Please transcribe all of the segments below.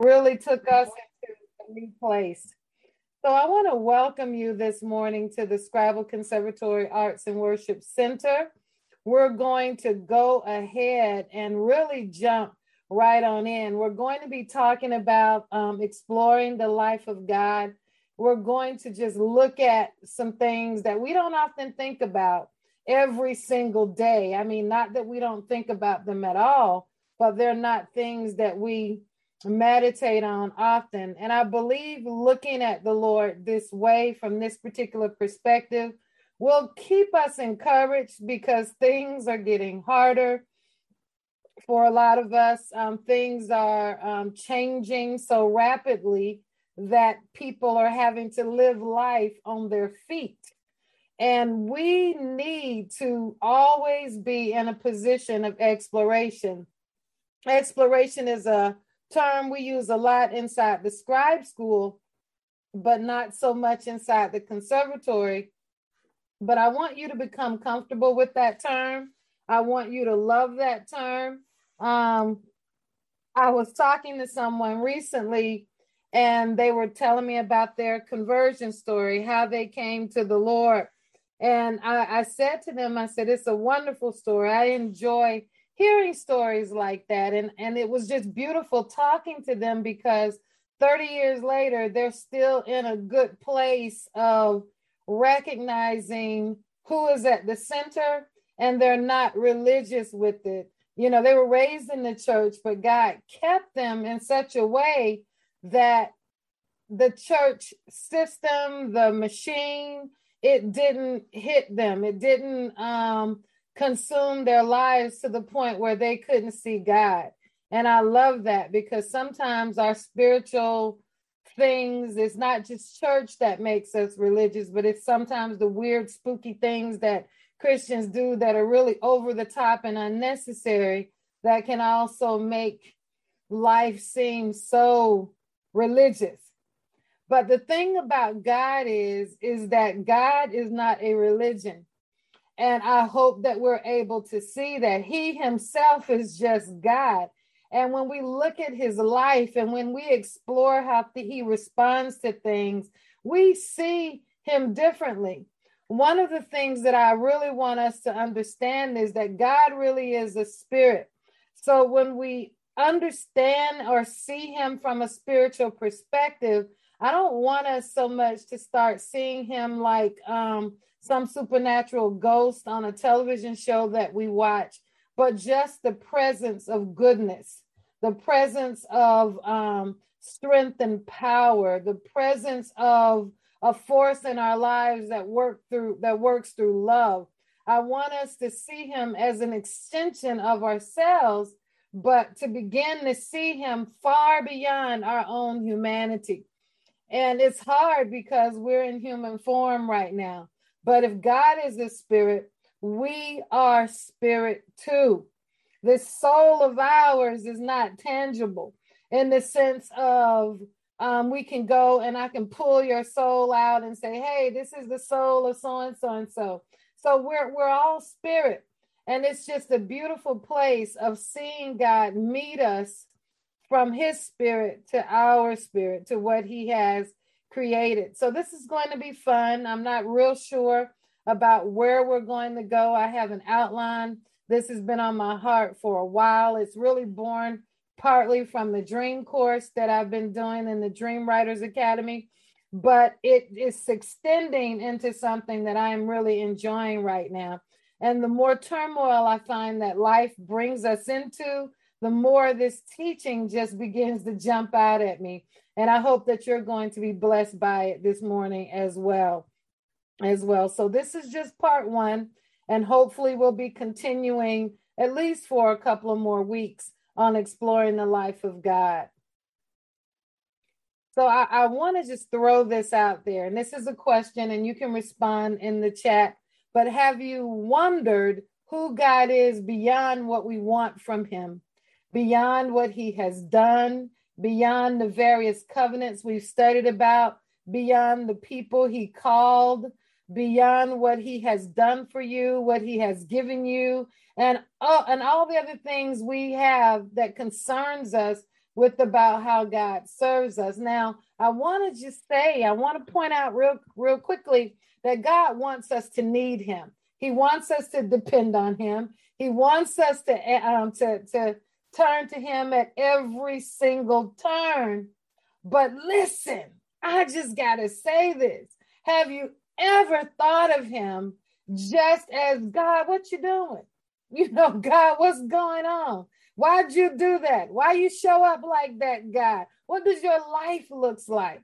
really took us into a new place. So I want to welcome you this morning to the Scribal Conservatory Arts and Worship Center. We're going to go ahead and really jump right on in. We're going to be talking about um, exploring the life of God. We're going to just look at some things that we don't often think about every single day. I mean, not that we don't think about them at all, but they're not things that we meditate on often. And I believe looking at the Lord this way from this particular perspective will keep us encouraged because things are getting harder for a lot of us. Um, things are um, changing so rapidly that people are having to live life on their feet. And we need to always be in a position of exploration. Exploration is a term we use a lot inside the scribe school, but not so much inside the conservatory. But I want you to become comfortable with that term. I want you to love that term. Um, I was talking to someone recently and they were telling me about their conversion story, how they came to the Lord. And I, I said to them, I said, it's a wonderful story. I enjoy hearing stories like that. And and it was just beautiful talking to them because 30 years later they're still in a good place of recognizing who is at the center and they're not religious with it. You know they were raised in the church but god kept them in such a way that the church system the machine it didn't hit them. It didn't um consumed their lives to the point where they couldn't see God. And I love that because sometimes our spiritual things, it's not just church that makes us religious, but it's sometimes the weird, spooky things that Christians do that are really over the top and unnecessary that can also make life seem so religious. But the thing about God is, is that God is not a religion. And I hope that we're able to see that He Himself is just God. And when we look at His life and when we explore how He responds to things, we see Him differently. One of the things that I really want us to understand is that God really is a spirit. So when we understand or see Him from a spiritual perspective, I don't want us so much to start seeing Him like, um, some supernatural ghost on a television show that we watch, but just the presence of goodness, the presence of um, strength and power, the presence of a force in our lives that work through that works through love. I want us to see him as an extension of ourselves, but to begin to see him far beyond our own humanity. And it's hard because we're in human form right now. But if God is a spirit, we are spirit too. This soul of ours is not tangible in the sense of um, we can go and I can pull your soul out and say, hey, this is the soul of so and so and so. So we're we're all spirit. And it's just a beautiful place of seeing God meet us from his spirit to our spirit to what he has created. So this is going to be fun. I'm not real sure about where we're going to go. I have an outline. This has been on my heart for a while. It's really born partly from the dream course that I've been doing in the Dream Writers Academy, but it is extending into something that I am really enjoying right now. And the more turmoil I find that life brings us into, the more this teaching just begins to jump out at me. And I hope that you're going to be blessed by it this morning as well. As well. So this is just part one, and hopefully we'll be continuing at least for a couple of more weeks on exploring the life of God. So I, I want to just throw this out there, and this is a question, and you can respond in the chat. But have you wondered who God is beyond what we want from Him, beyond what He has done, beyond the various covenants we've studied about, beyond the people he called, beyond what he has done for you, what he has given you, and oh, and all the other things we have that concerns us with about how God serves us. Now, I want to just say, I want to point out real, real quickly that God wants us to need Him. He wants us to depend on Him. He wants us to um, to to turn to Him at every single turn. But listen, I just got to say this: Have you ever thought of Him just as God? What you doing? You know, God, what's going on? Why'd you do that? Why you show up like that, God? What does your life looks like?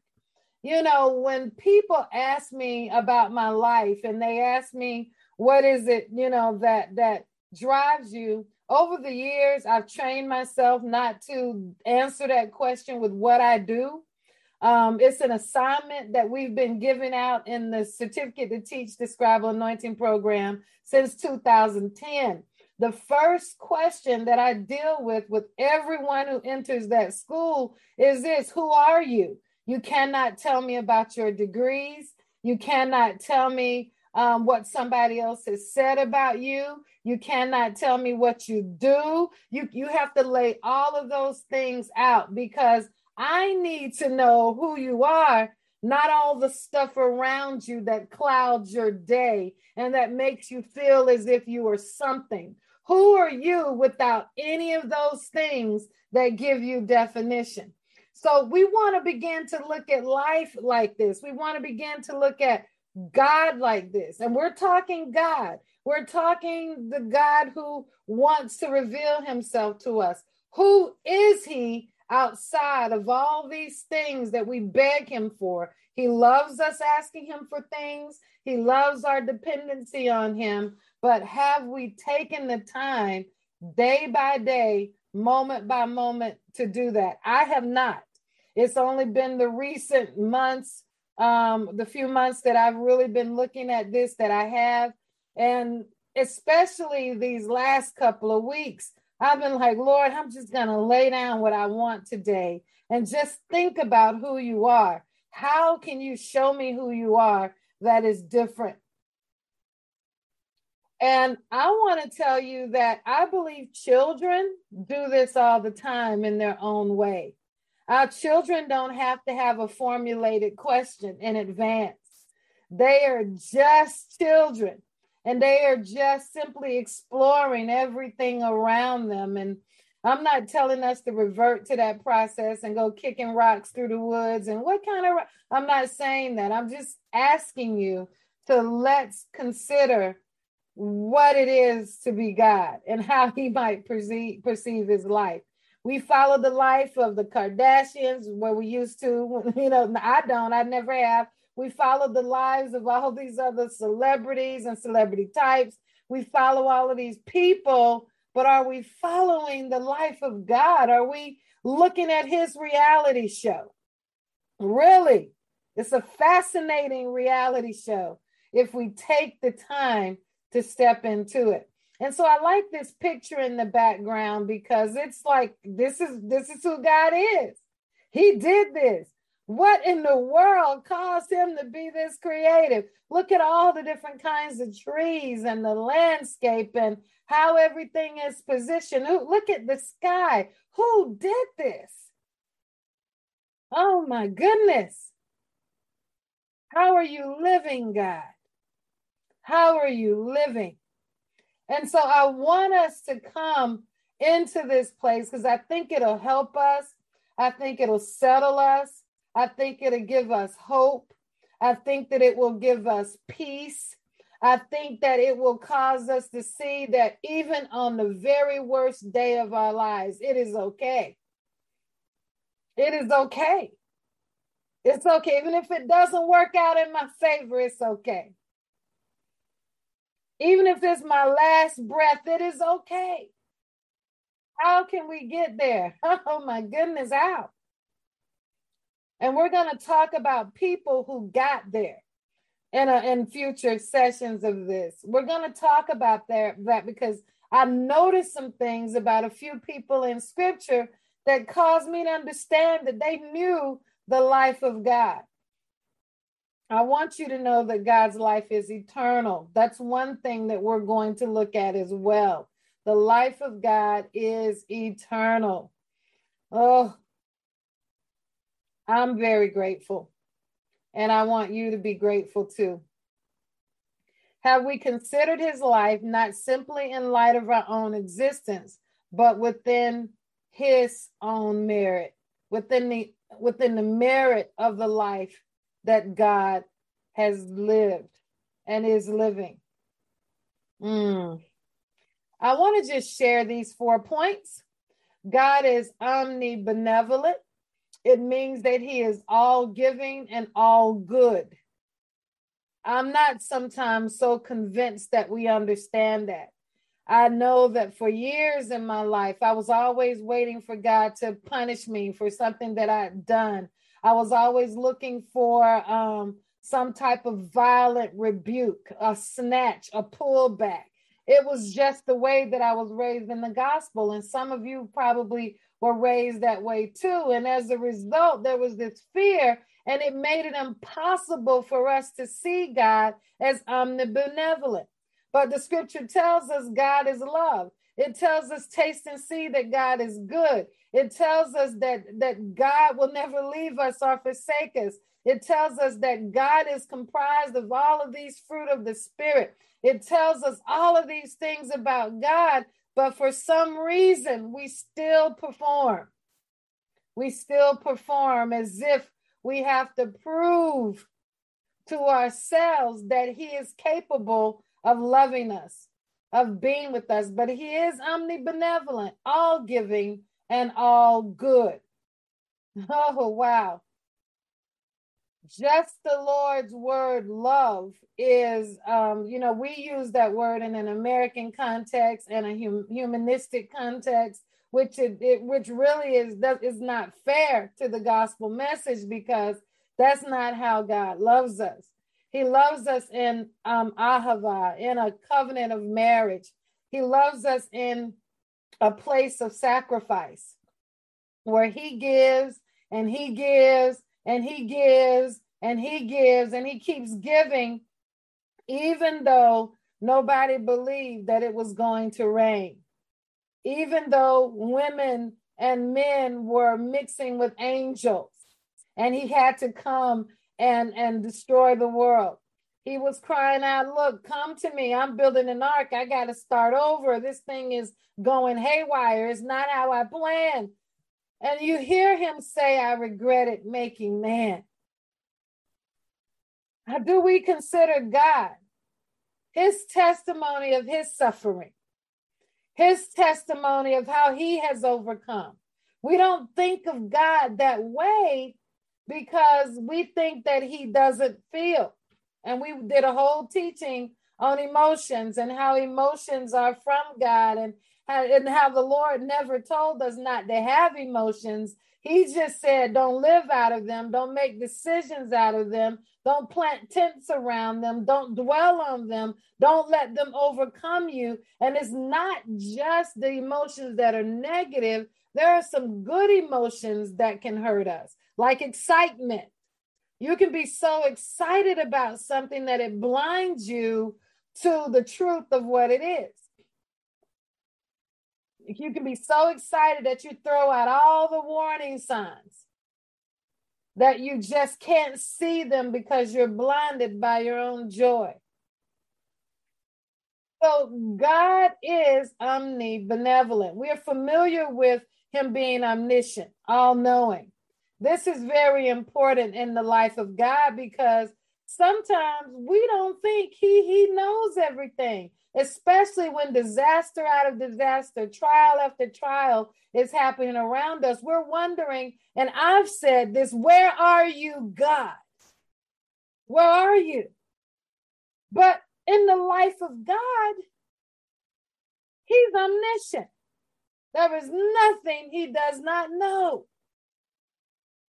You know, when people ask me about my life and they ask me what is it, you know, that that drives you, over the years I've trained myself not to answer that question with what I do. Um, it's an assignment that we've been giving out in the certificate to teach the Scribal Anointing program since 2010 the first question that I deal with with everyone who enters that school is this Who are you? You cannot tell me about your degrees. You cannot tell me um, what somebody else has said about you. You cannot tell me what you do. You, you have to lay all of those things out because I need to know who you are, not all the stuff around you that clouds your day and that makes you feel as if you are something. Who are you without any of those things that give you definition? So we want to begin to look at life like this. We want to begin to look at God like this. And we're talking God. We're talking the God who wants to reveal himself to us. Who is he outside of all these things that we beg him for? He loves us asking him for things. He loves our dependency on him, but have we taken the time day by day, moment by moment to do that? I have not. It's only been the recent months, um, the few months that I've really been looking at this that I have. And especially these last couple of weeks, I've been like, Lord, I'm just going to lay down what I want today and just think about who you are. How can you show me who you are that is different and I want to tell you that I believe children do this all the time in their own way. Our children don't have to have a formulated question in advance. They are just children and they are just simply exploring everything around them. And I'm not telling us to revert to that process and go kicking rocks through the woods and what kind of, I'm not saying that. I'm just asking you to let's consider what it is to be God and how he might perceive, perceive his life. We follow the life of the Kardashians where we used to, you know, I don't, I never have. We follow the lives of all these other celebrities and celebrity types. We follow all of these people, but are we following the life of God? Are we looking at his reality show? Really? It's a fascinating reality show if we take the time to step into it. And so I like this picture in the background because it's like this is this is who God is. He did this. What in the world caused him to be this creative? Look at all the different kinds of trees and the landscape and how everything is positioned. Look at the sky. Who did this? Oh my goodness. How are you living, God? How are you living? And so I want us to come into this place because I think it'll help us. I think it'll settle us. I think it'll give us hope. I think that it will give us peace. I think that it will cause us to see that even on the very worst day of our lives, it is okay. It is okay. It's okay. Even if it doesn't work out in my favor, it's okay. Even if it's my last breath, it is okay. How can we get there? Oh my goodness, how? And we're going to talk about people who got there in, a, in future sessions of this. We're going to talk about that, that because I noticed some things about a few people in scripture that caused me to understand that they knew the life of God. I want you to know that God's life is eternal. That's one thing that we're going to look at as well. The life of God is eternal. Oh, I'm very grateful. And I want you to be grateful too. Have we considered his life not simply in light of our own existence, but within his own merit, within the within the merit of the life that God has lived and is living? Mm. I want to just share these four points. God is omnibenevolent. It means that he is all giving and all good. I'm not sometimes so convinced that we understand that. I know that for years in my life, I was always waiting for God to punish me for something that I'd done. I was always looking for um, some type of violent rebuke, a snatch, a pullback. It was just the way that I was raised in the gospel. And some of you probably were raised that way too. And as a result, there was this fear, and it made it impossible for us to see God as omnibenevolent. But the scripture tells us God is love. It tells us taste and see that God is good. It tells us that, that God will never leave us or forsake us. It tells us that God is comprised of all of these fruit of the Spirit. It tells us all of these things about God, but for some reason, we still perform. We still perform as if we have to prove to ourselves that He is capable of loving us, of being with us, but He is omnibenevolent, all giving, and all good. Oh, wow just the Lord's word love is, um, you know, we use that word in an American context and a hum- humanistic context, which it, it which really is that is not fair to the gospel message because that's not how God loves us. He loves us in um, ahava, in a covenant of marriage. He loves us in a place of sacrifice where He gives and He gives and he gives and he gives and he keeps giving, even though nobody believed that it was going to rain. Even though women and men were mixing with angels and he had to come and, and destroy the world. He was crying out, Look, come to me. I'm building an ark. I got to start over. This thing is going haywire. It's not how I planned. And you hear him say, I regretted making man. How do we consider God? His testimony of his suffering, his testimony of how he has overcome. We don't think of God that way because we think that he doesn't feel. And we did a whole teaching on emotions and how emotions are from God and and how the Lord never told us not to have emotions. He just said, don't live out of them, don't make decisions out of them, don't plant tents around them, don't dwell on them, don't let them overcome you. And it's not just the emotions that are negative, there are some good emotions that can hurt us, like excitement. You can be so excited about something that it blinds you to the truth of what it is you can be so excited that you throw out all the warning signs that you just can't see them because you're blinded by your own joy. So God is omnibenevolent. We're familiar with him being omniscient, all knowing. This is very important in the life of God because sometimes we don't think he he knows everything especially when disaster out of disaster, trial after trial is happening around us. We're wondering, and I've said this where are you, God? Where are you? But in the life of God, He's omniscient. There is nothing He does not know.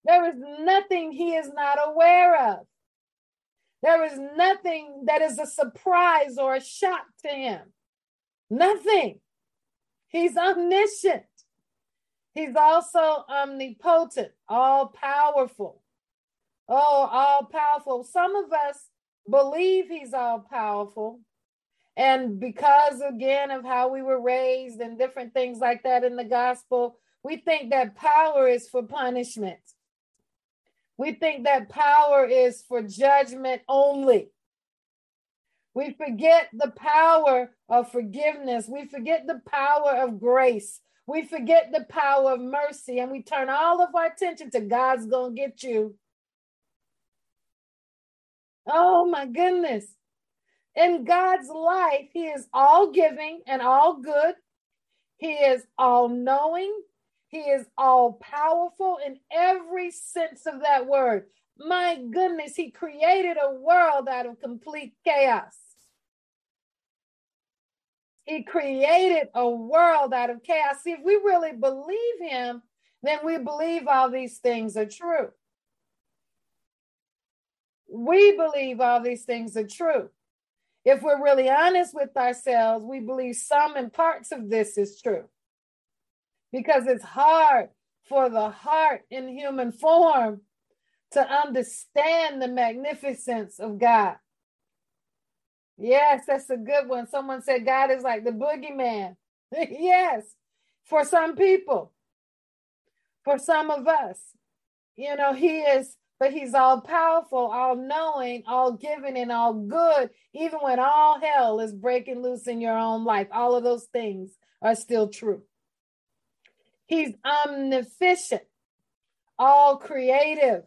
There is nothing He is not aware of. There is nothing that is a surprise or a shock to him. Nothing. He's omniscient. He's also omnipotent, all powerful. Oh, all powerful. Some of us believe he's all powerful. And because, again, of how we were raised and different things like that in the gospel, we think that power is for punishment. We think that power is for judgment only. We forget the power of forgiveness. We forget the power of grace. We forget the power of mercy and we turn all of our attention to God's going to get you. Oh my goodness. In God's life, He is all giving and all good. He is all knowing. He is all powerful in every sense of that word. My goodness, He created a world out of complete chaos. He created a world out of chaos. See, if we really believe him, then we believe all these things are true. We believe all these things are true. If we're really honest with ourselves, we believe some and parts of this is true. Because it's hard for the heart in human form to understand the magnificence of God. Yes, that's a good one. Someone said God is like the boogeyman. yes, for some people, for some of us, you know, He is, but He's all powerful, all knowing, all giving, and all good, even when all hell is breaking loose in your own life. All of those things are still true. He's omnificent, all creative.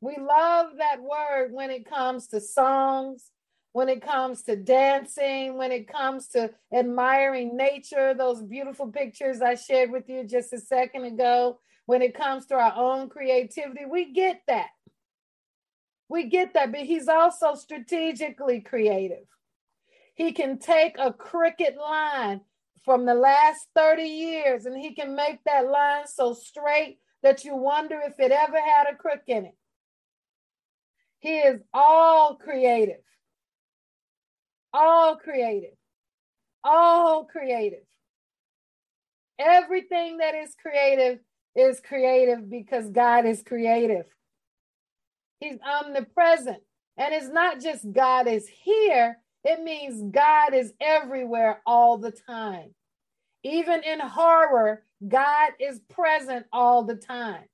We love that word when it comes to songs, when it comes to dancing, when it comes to admiring nature, those beautiful pictures I shared with you just a second ago, when it comes to our own creativity, we get that. We get that, but he's also strategically creative. He can take a crooked line from the last 30 years and he can make that line so straight that you wonder if it ever had a crook in it. He is all creative all creative, all creative. Everything that is creative is creative because God is creative. He's omnipresent. And it's not just God is here, it means God is everywhere all the time. Even in horror, God is present all the time.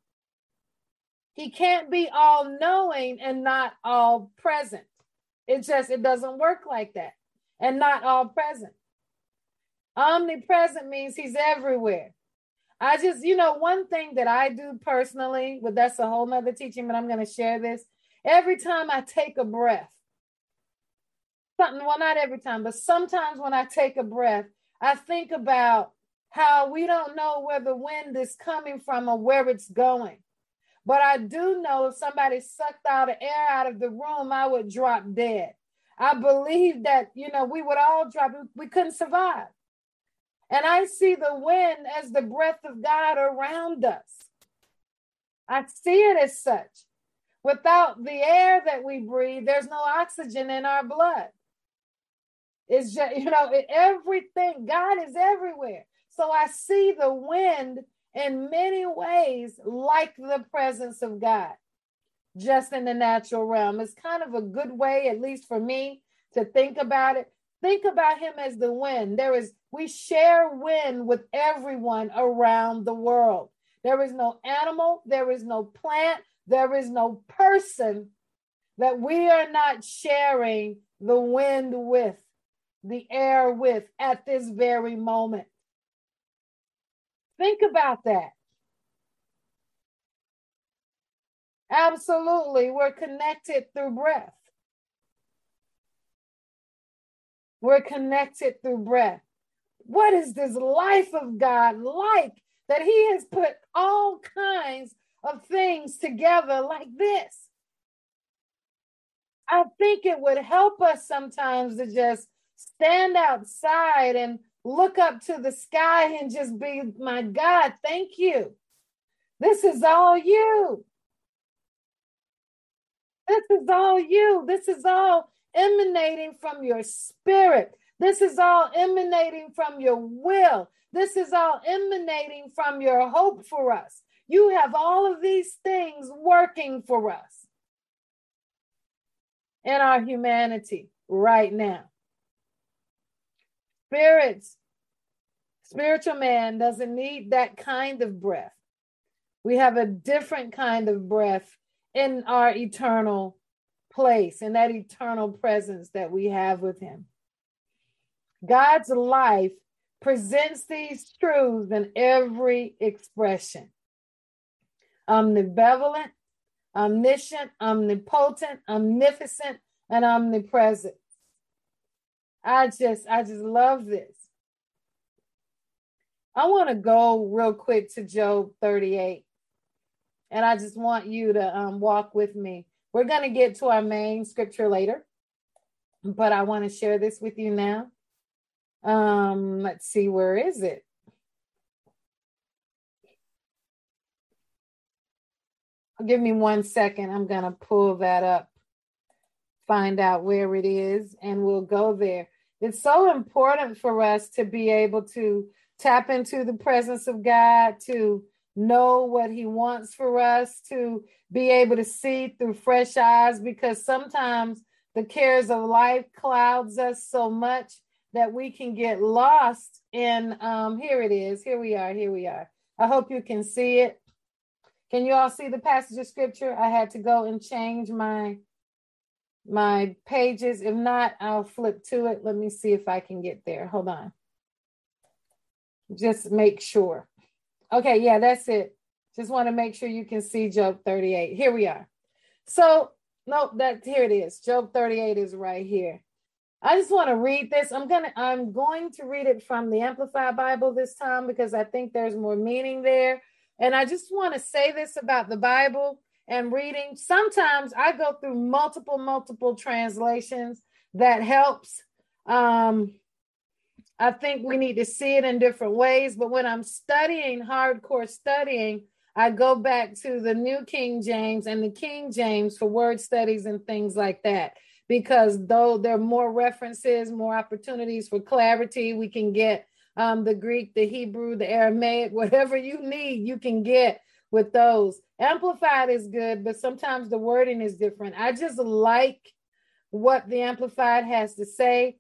He can't be all knowing and not all present. It just it doesn't work like that. And not all present. Omnipresent means he's everywhere. I just, you know, one thing that I do personally, but that's a whole nother teaching, but I'm going to share this. Every time I take a breath, something, well, not every time, but sometimes when I take a breath, I think about how we don't know where the wind is coming from or where it's going. But I do know if somebody sucked all the air out of the room, I would drop dead. I believe that, you know, we would all drop, we couldn't survive. And I see the wind as the breath of God around us. I see it as such. Without the air that we breathe, there's no oxygen in our blood. It's just, you know, everything, God is everywhere. So I see the wind in many ways like the presence of God, just in the natural realm. It's kind of a good way, at least for me, to think about it. Think about him as the wind. There is, we share wind with everyone around the world. There is no animal, there is no plant, there is no person that we are not sharing the wind with, the air with at this very moment. Think about that. Absolutely. We're connected through breath. We're connected through breath. What is this life of God like that He has put all kinds of things together like this? I think it would help us sometimes to just stand outside and look up to the sky and just be, my God, thank you. This is all you. This is all you. This is all emanating from your spirit. This is all emanating from your will. This is all emanating from your hope for us. You have all of these things working for us in our humanity right now. Spirits, spiritual man doesn't need that kind of breath. We have a different kind of breath in our eternal place, in that eternal presence that we have with Him. God's life presents these truths in every expression omnibenevolent, omniscient, omnipotent, omnificent, and omnipresent. I just, I just love this. I want to go real quick to Job 38. And I just want you to um, walk with me. We're going to get to our main scripture later, but I want to share this with you now. Um, let's see, where is it? Give me one second. I'm going to pull that up, find out where it is, and we'll go there. It's so important for us to be able to tap into the presence of God, to know what He wants for us, to be able to see through fresh eyes, because sometimes the cares of life clouds us so much that we can get lost in. Um, here it is. Here we are. Here we are. I hope you can see it. Can you all see the passage of scripture? I had to go and change my my pages. If not, I'll flip to it. Let me see if I can get there. Hold on. Just make sure. Okay, yeah, that's it. Just want to make sure you can see Job 38. Here we are. So, no, that here it is. Job 38 is right here. I just want to read this. I'm gonna I'm going to read it from the Amplified Bible this time because I think there's more meaning there. And I just want to say this about the Bible and reading. Sometimes I go through multiple, multiple translations. That helps. Um, I think we need to see it in different ways. But when I'm studying, hardcore studying, I go back to the New King James and the King James for word studies and things like that. Because though there are more references, more opportunities for clarity, we can get um, the Greek, the Hebrew, the Aramaic, whatever you need, you can get with those. Amplified is good, but sometimes the wording is different. I just like what the Amplified has to say.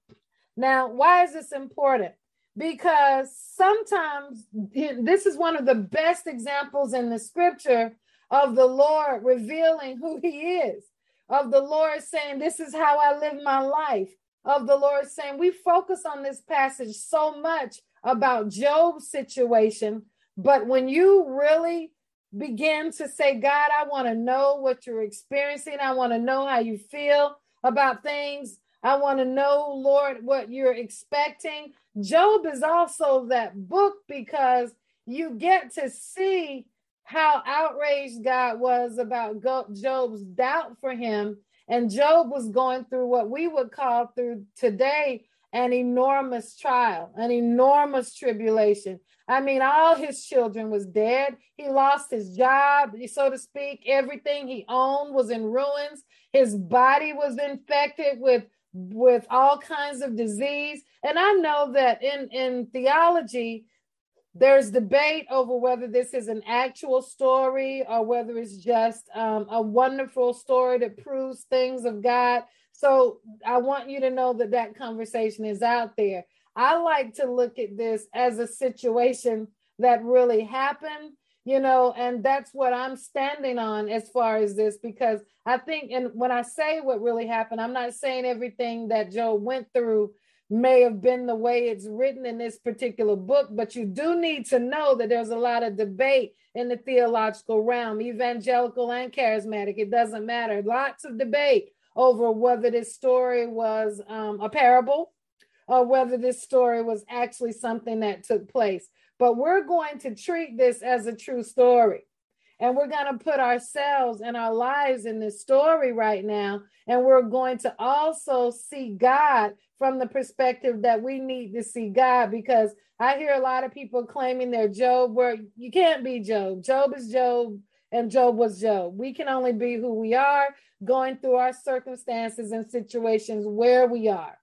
Now, why is this important? Because sometimes this is one of the best examples in the scripture of the Lord revealing who he is, of the Lord saying, This is how I live my life, of the Lord saying, We focus on this passage so much about Job's situation, but when you really begin to say, God, I want to know what you're experiencing, I want to know how you feel about things. I want to know, Lord, what you're expecting. Job is also that book because you get to see how outraged God was about Job's doubt for him. And Job was going through what we would call through today an enormous trial, an enormous tribulation. I mean, all his children was dead. He lost his job, so to speak. Everything he owned was in ruins. His body was infected with with all kinds of disease. And I know that in in theology, there's debate over whether this is an actual story or whether it's just um, a wonderful story that proves things of God. So I want you to know that that conversation is out there. I like to look at this as a situation that really happened, you know, and that's what I'm standing on as far as this, because I think, and when I say what really happened, I'm not saying everything that Job went through may have been the way it's written in this particular book, but you do need to know that there's a lot of debate in the theological realm, evangelical and charismatic. It doesn't matter. Lots of debate over whether this story was um, a parable or whether this story was actually something that took place. But we're going to treat this as a true story. And we're going to put ourselves and our lives in this story right now. And we're going to also see God from the perspective that we need to see God because I hear a lot of people claiming they're Job, where you can't be Job. Job is Job, and Job was Job. We can only be who we are, going through our circumstances and situations where we are.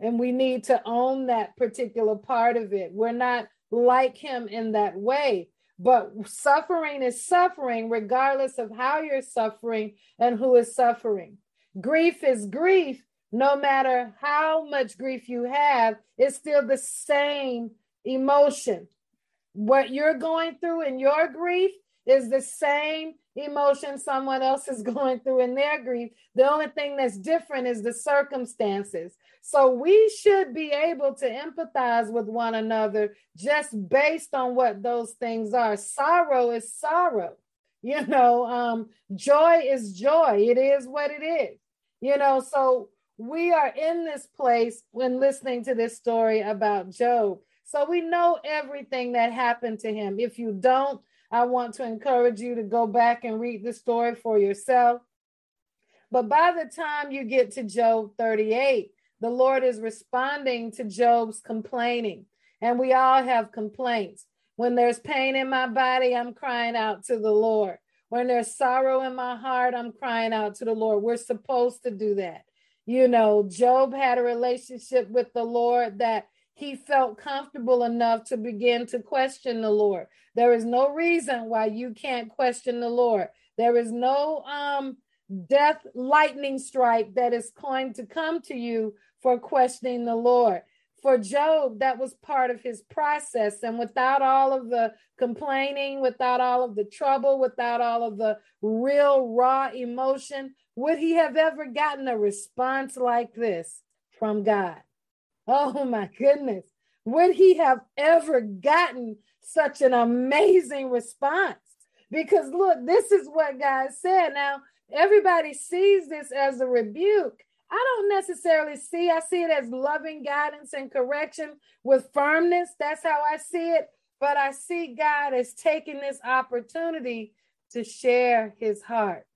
And we need to own that particular part of it. We're not like him in that way. But suffering is suffering, regardless of how you're suffering and who is suffering. Grief is grief, no matter how much grief you have, it's still the same emotion. What you're going through in your grief is the same emotion someone else is going through in their grief. The only thing that's different is the circumstances. So we should be able to empathize with one another just based on what those things are. Sorrow is sorrow. You know, um, joy is joy. It is what it is. You know, so we are in this place when listening to this story about Job. So we know everything that happened to him. If you don't, I want to encourage you to go back and read the story for yourself. But by the time you get to Job 38, the Lord is responding to Job's complaining. And we all have complaints. When there's pain in my body, I'm crying out to the Lord. When there's sorrow in my heart, I'm crying out to the Lord. We're supposed to do that. You know, Job had a relationship with the Lord that he felt comfortable enough to begin to question the Lord. There is no reason why you can't question the Lord. There is no um, death lightning strike that is going to come to you for questioning the Lord. For Job, that was part of his process. And without all of the complaining, without all of the trouble, without all of the real raw emotion, would he have ever gotten a response like this from God? Oh my goodness. Would he have ever gotten such an amazing response? Because look, this is what God said. Now, everybody sees this as a rebuke. I don't necessarily see, I see it as loving guidance and correction with firmness. That's how I see it. But I see God as taking this opportunity to share his heart.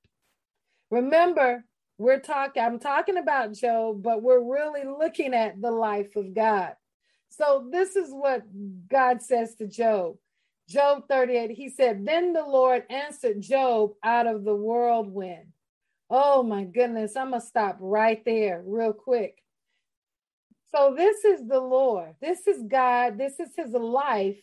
Remember, we're talking, I'm talking about Job, but we're really looking at the life of God. So this is what God says to Job. Job 38, he said, Then the Lord answered Job out of the whirlwind. Oh my goodness, I'm going to stop right there real quick. So this is the Lord. This is God. This is his life.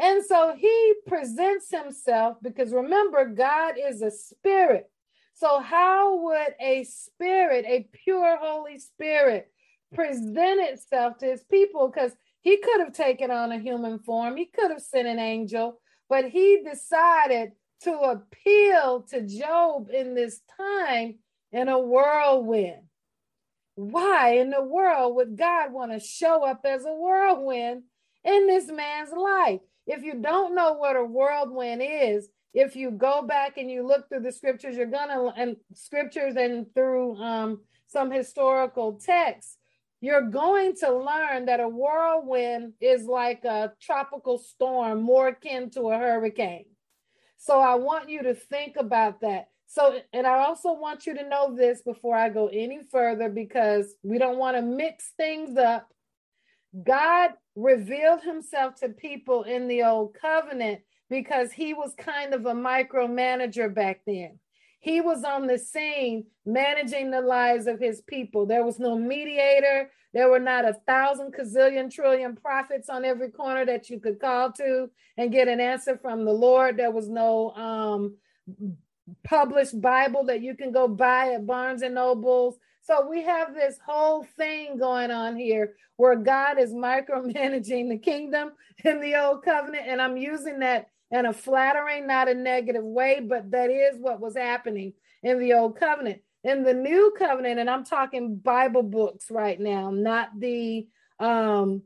And so he presents himself because remember, God is a spirit. So, how would a spirit, a pure Holy Spirit, present itself to his people? Because he could have taken on a human form, he could have sent an angel, but he decided to appeal to Job in this time in a whirlwind. Why in the world would God want to show up as a whirlwind in this man's life? If you don't know what a whirlwind is, if you go back and you look through the scriptures, you're gonna and scriptures and through um, some historical texts, you're going to learn that a whirlwind is like a tropical storm, more akin to a hurricane. So I want you to think about that. So, and I also want you to know this before I go any further because we don't want to mix things up. God revealed himself to people in the old covenant because he was kind of a micromanager back then. He was on the scene managing the lives of his people. There was no mediator. There were not a thousand gazillion trillion prophets on every corner that you could call to and get an answer from the Lord. There was no um, published Bible that you can go buy at Barnes and Nobles. So we have this whole thing going on here where God is micromanaging the kingdom in the old covenant. And I'm using that in a flattering, not a negative way, but that is what was happening in the old covenant. In the new covenant, and I'm talking Bible books right now, not the um,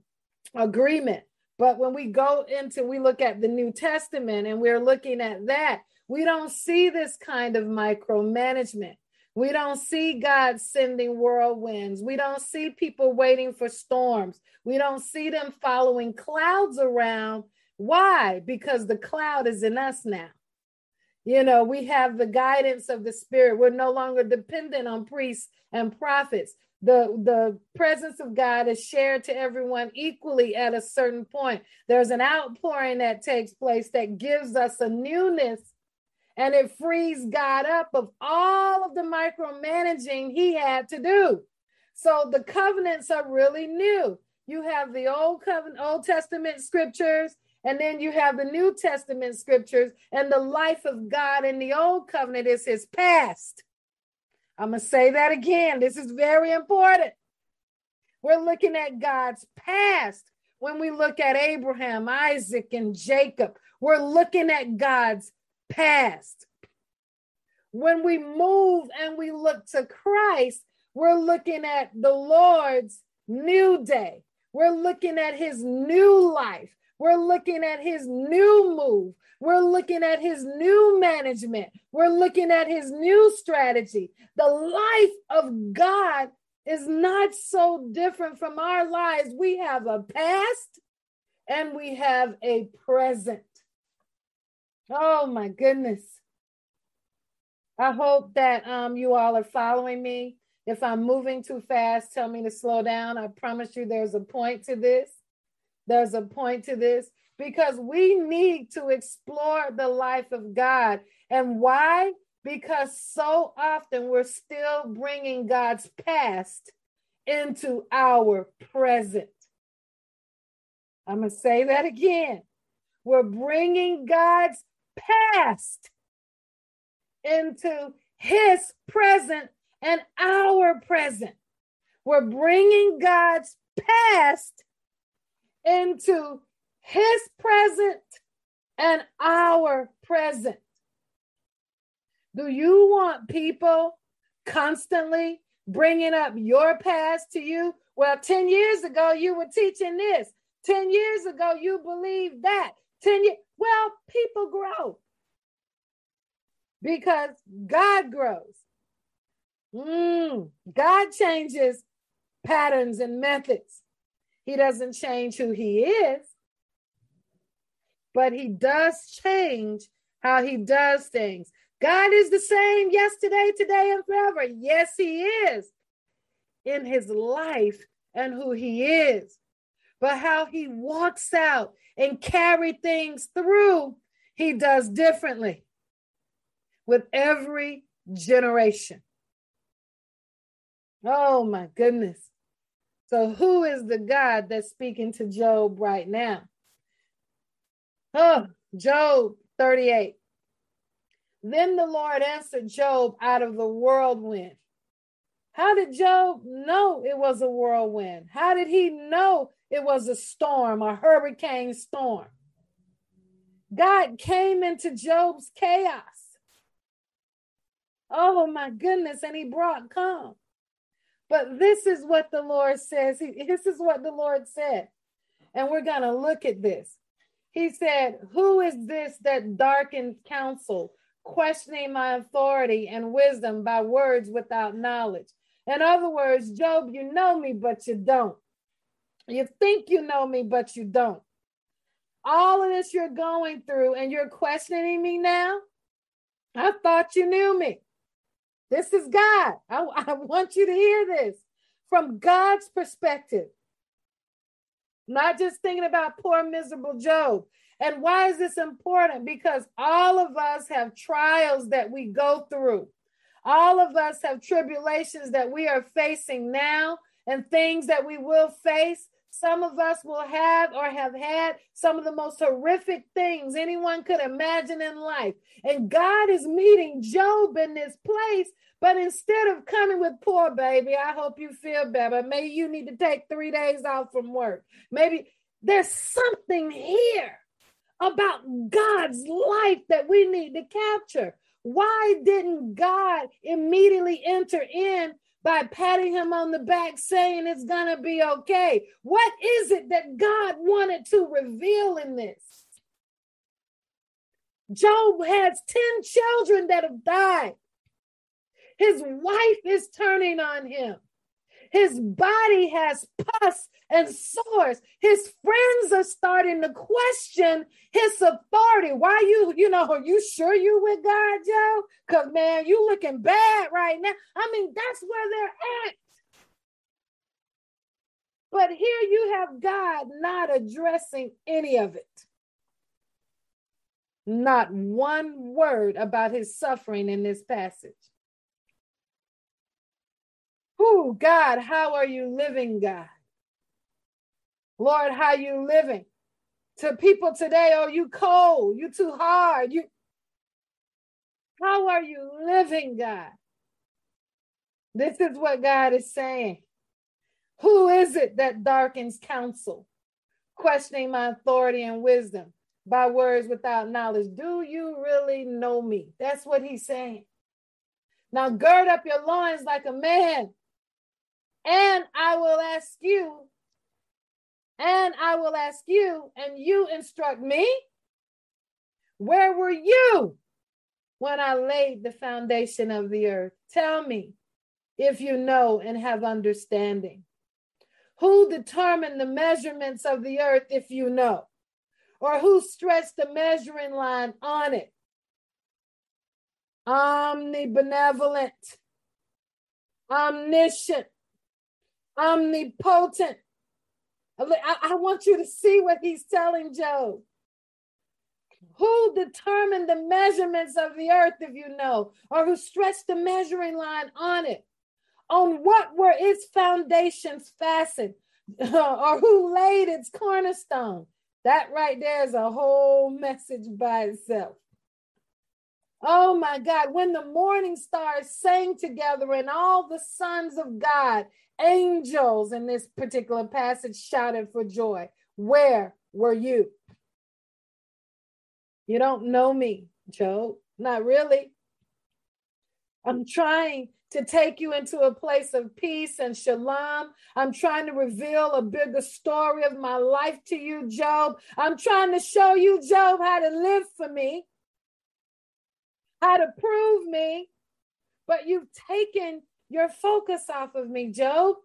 agreement. But when we go into, we look at the New Testament and we're looking at that, we don't see this kind of micromanagement. We don't see God sending whirlwinds. We don't see people waiting for storms. We don't see them following clouds around why? Because the cloud is in us now. You know, we have the guidance of the Spirit. We're no longer dependent on priests and prophets. The, the presence of God is shared to everyone equally at a certain point. There's an outpouring that takes place that gives us a newness and it frees God up of all of the micromanaging he had to do. So the covenants are really new. You have the old covenant, Old Testament scriptures, and then you have the New Testament scriptures, and the life of God in the Old Covenant is his past. I'm going to say that again. This is very important. We're looking at God's past when we look at Abraham, Isaac, and Jacob. We're looking at God's past. When we move and we look to Christ, we're looking at the Lord's new day. We're looking at his new life. We're looking at his new move. We're looking at his new management. We're looking at his new strategy. The life of God is not so different from our lives. We have a past and we have a present. Oh my goodness. I hope that um, you all are following me. If I'm moving too fast, tell me to slow down. I promise you there's a point to this. There's a point to this because we need to explore the life of God. And why? Because so often we're still bringing God's past into our present. I'm going to say that again. We're bringing God's past into his present and our present. We're bringing God's past into his present and our present. Do you want people constantly bringing up your past to you? Well, 10 years ago, you were teaching this. 10 years ago, you believed that. 10 years, well, people grow because God grows. Mm, God changes patterns and methods. He doesn't change who he is, but he does change how he does things. God is the same yesterday, today, and forever. Yes, he is in his life and who he is. But how he walks out and carry things through, he does differently with every generation. Oh my goodness. So, who is the God that's speaking to Job right now? Oh, Job 38. Then the Lord answered Job out of the whirlwind. How did Job know it was a whirlwind? How did he know it was a storm, a hurricane storm? God came into Job's chaos. Oh my goodness, and he brought calm. But this is what the Lord says. He, this is what the Lord said. And we're going to look at this. He said, Who is this that darkens counsel, questioning my authority and wisdom by words without knowledge? In other words, Job, you know me, but you don't. You think you know me, but you don't. All of this you're going through and you're questioning me now. I thought you knew me. This is God. I, I want you to hear this from God's perspective. Not just thinking about poor, miserable Job. And why is this important? Because all of us have trials that we go through. All of us have tribulations that we are facing now and things that we will face. Some of us will have or have had some of the most horrific things anyone could imagine in life. And God is meeting Job in this place. But instead of coming with poor baby, I hope you feel better. Maybe you need to take three days off from work. Maybe there's something here about God's life that we need to capture. Why didn't God immediately enter in by patting him on the back saying it's going to be okay? What is it that God wanted to reveal in this? Job has 10 children that have died. His wife is turning on him. His body has pus and sores. His friends are starting to question his authority. Why you, you know, are you sure you with God, Job? Because man, you looking bad right now. I mean, that's where they're at. But here you have God not addressing any of it. Not one word about his suffering in this passage. Who, God, how are you living, God? Lord, how are you living? To people today, oh, you cold, you too hard. You how are you living, God? This is what God is saying. Who is it that darkens counsel, questioning my authority and wisdom by words without knowledge. Do you really know me? That's what he's saying. Now gird up your loins like a man, and I will ask you, and I will ask you, and you instruct me. Where were you when I laid the foundation of the earth? Tell me if you know and have understanding. Who determined the measurements of the earth if you know? Or who stretched the measuring line on it? omnibenevolent, omniscient, omnipotent. I, I want you to see what he's telling Job. Who determined the measurements of the earth, if you know, or who stretched the measuring line on it? On what were its foundations fastened, or who laid its cornerstone? That right there is a whole message by itself. Oh my God, when the morning stars sang together and all the sons of God, angels in this particular passage shouted for joy, where were you? You don't know me, Job. Not really. I'm trying to take you into a place of peace and shalom. I'm trying to reveal a bigger story of my life to you, Job. I'm trying to show you, Job, how to live for me how to prove me, but you've taken your focus off of me, Job.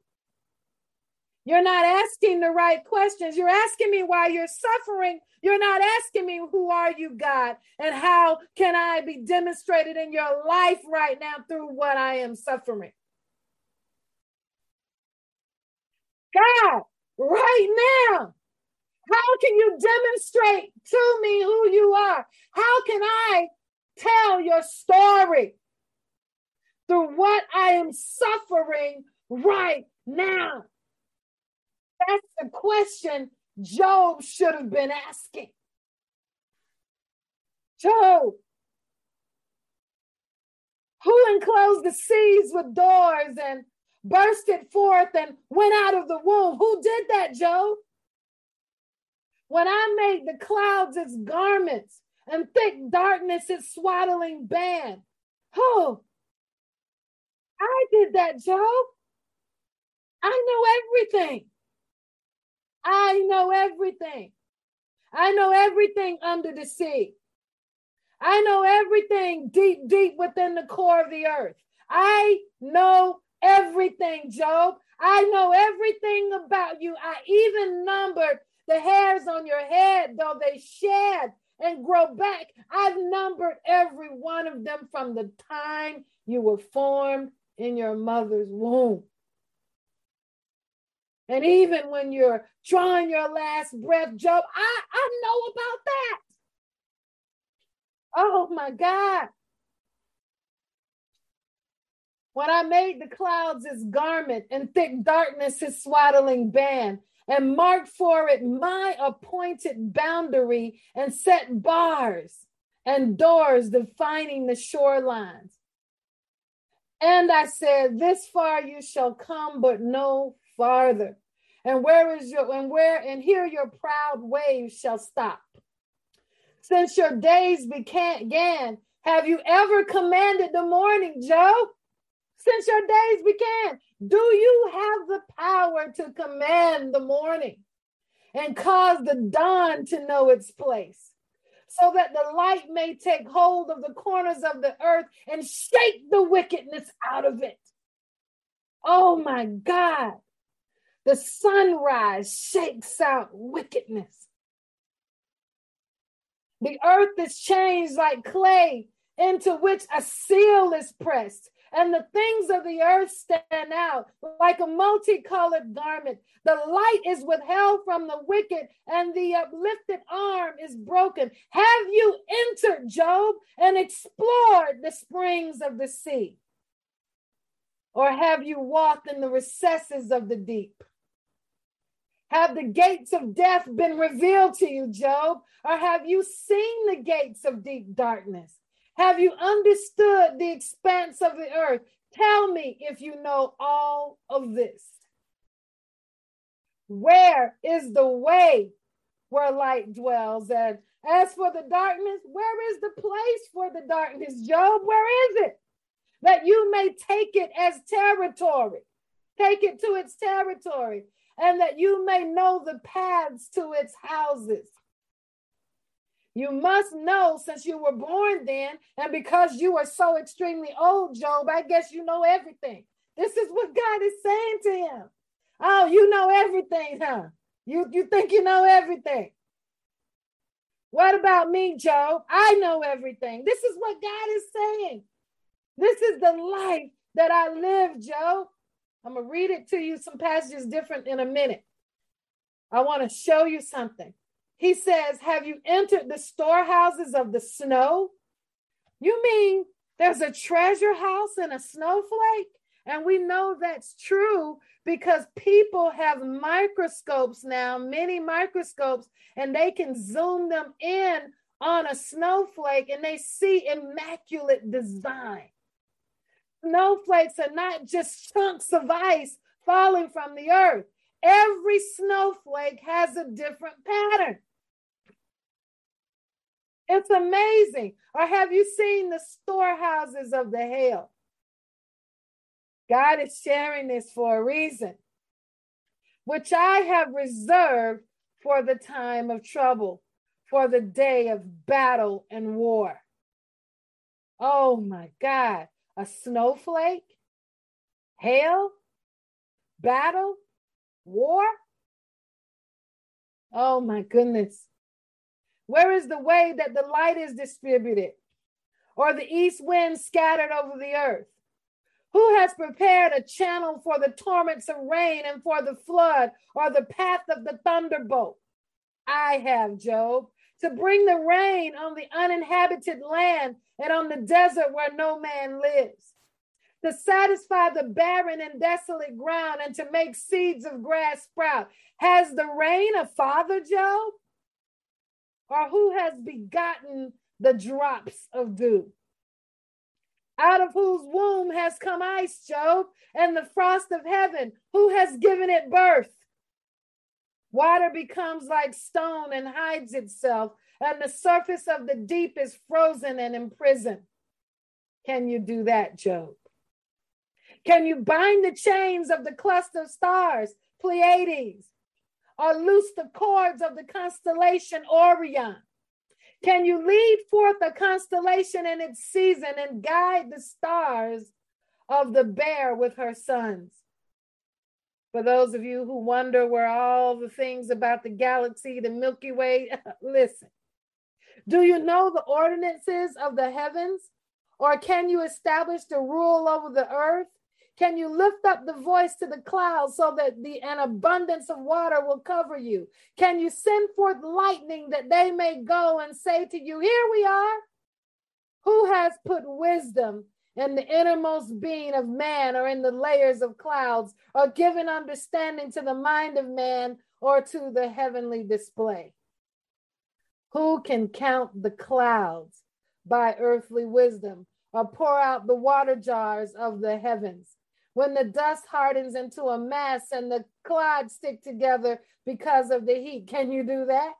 You're not asking the right questions. You're asking me why you're suffering. You're not asking me, who are you, God? And how can I be demonstrated in your life right now through what I am suffering? God, right now, how can you demonstrate to me who you are? How can I tell your story through what I am suffering right now? That's the question Job should have been asking. Job, who enclosed the seas with doors and burst it forth and went out of the womb? Who did that, Job? When I made the clouds its garments and thick darkness its swaddling band. Oh, I did that, Job. I know everything. I know everything. I know everything under the sea. I know everything deep, deep within the core of the earth. I know everything, Job. I know everything about you. I even numbered the hairs on your head, though they shed and grow back. I've numbered every one of them from the time you were formed in your mother's womb. And even when you're drawing your last breath, Job, I, I know about that. Oh my God. When I made the clouds his garment and thick darkness his swaddling band, and mark for it my appointed boundary and set bars and doors defining the shorelines. And I said, This far you shall come, but no farther. And where is your and where and here your proud waves shall stop. Since your days began, have you ever commanded the morning, Job? Since your days began, do you have the power to command the morning and cause the dawn to know its place? So that the light may take hold of the corners of the earth and shake the wickedness out of it. Oh my God. The sunrise shakes out wickedness. The earth is changed like clay into which a seal is pressed and the things of the earth stand out like a multicolored garment. The light is withheld from the wicked, and the uplifted arm is broken. Have you entered, Job, and explored the springs of the sea? Or have you walked in the recesses of the deep? Have the gates of death been revealed to you, Job? Or have you seen the gates of deep darkness? Have you understood the expanse of the earth? Tell me if you know all of this. Where is the way where light dwells? And, As for the darkness, where is the place for the darkness, Job? Where is it? That you may take it as territory, take it to its territory, and that you may know the paths to its houses. You must know since you were born then, and because you are so extremely old, Job, I guess you know everything. This is what God is saying to him. Oh, you know everything, huh? You, you think you know everything. What about me, Job? I know everything. This is what God is saying. This is the life that I live, Job. I'm going to read it to you, some passages different in a minute. I want to show you something. He says, Have you entered the storehouses of the snow? You mean there's a treasure house in a snowflake? And we know that's true because people have microscopes now, many microscopes, and they can zoom them in on a snowflake and they see immaculate design. Snowflakes are not just chunks of ice falling from the earth. Every snowflake has a different pattern. It's amazing. Or have you seen the storehouses of the hail? God is sharing this for a reason, which I have reserved for the time of trouble, for the day of battle and war. Oh my God, a snowflake, hail, battle, war. Oh my goodness. Where is the way that the light is distributed, or the east wind scattered over the earth? Who has prepared a channel for the torments of rain and for the flood, or the path of the thunderbolt? I have, Job, to bring the rain on the uninhabited land and on the desert where no man lives, to satisfy the barren and desolate ground and to make seeds of grass sprout. Has the rain a father, Job? or who has begotten the drops of dew? Out of whose womb has come ice, Job, and the frost of heaven? Who has given it birth? Water becomes like stone and hides itself, and the surface of the deep is frozen and imprisoned. Can you do that, Job? Can you bind the chains of the cluster of stars, Pleiades, or loose the cords of the constellation Orion? Can you lead forth a constellation in its season and guide the stars of the bear with her sons? For those of you who wonder where all the things about the galaxy, the Milky Way, listen. Do you know the ordinances of the heavens? Or can you establish the rule over the earth? Can you lift up the voice to the clouds so that the an abundance of water will cover you? Can you send forth lightning that they may go and say to you, Here we are? Who has put wisdom in the innermost being of man or in the layers of clouds or given understanding to the mind of man or to the heavenly display? Who can count the clouds by earthly wisdom or pour out the water jars of the heavens? When the dust hardens into a mass and the clods stick together because of the heat. Can you do that?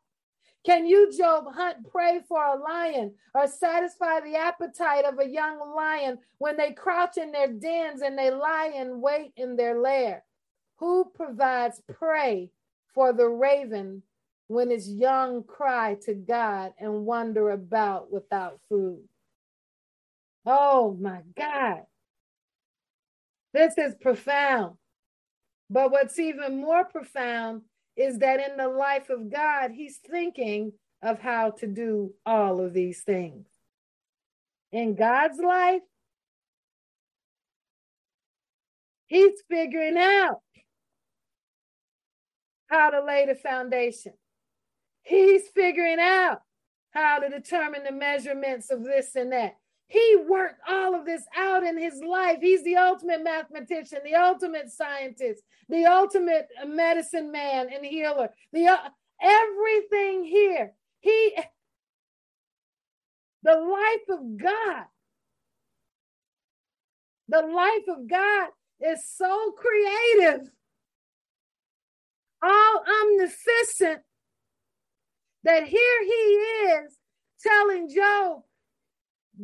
Can you, Job, hunt prey for a lion or satisfy the appetite of a young lion when they crouch in their dens and they lie in wait in their lair? Who provides prey for the raven when its young cry to God and wander about without food? Oh my God. This is profound. But what's even more profound is that in the life of God, he's thinking of how to do all of these things. In God's life, he's figuring out how to lay the foundation. He's figuring out how to determine the measurements of this and that. He worked all of this out in his life. He's the ultimate mathematician, the ultimate scientist, the ultimate medicine man and healer. The uh, everything here. He the life of God. The life of God is so creative, all omnificent, that here he is telling Job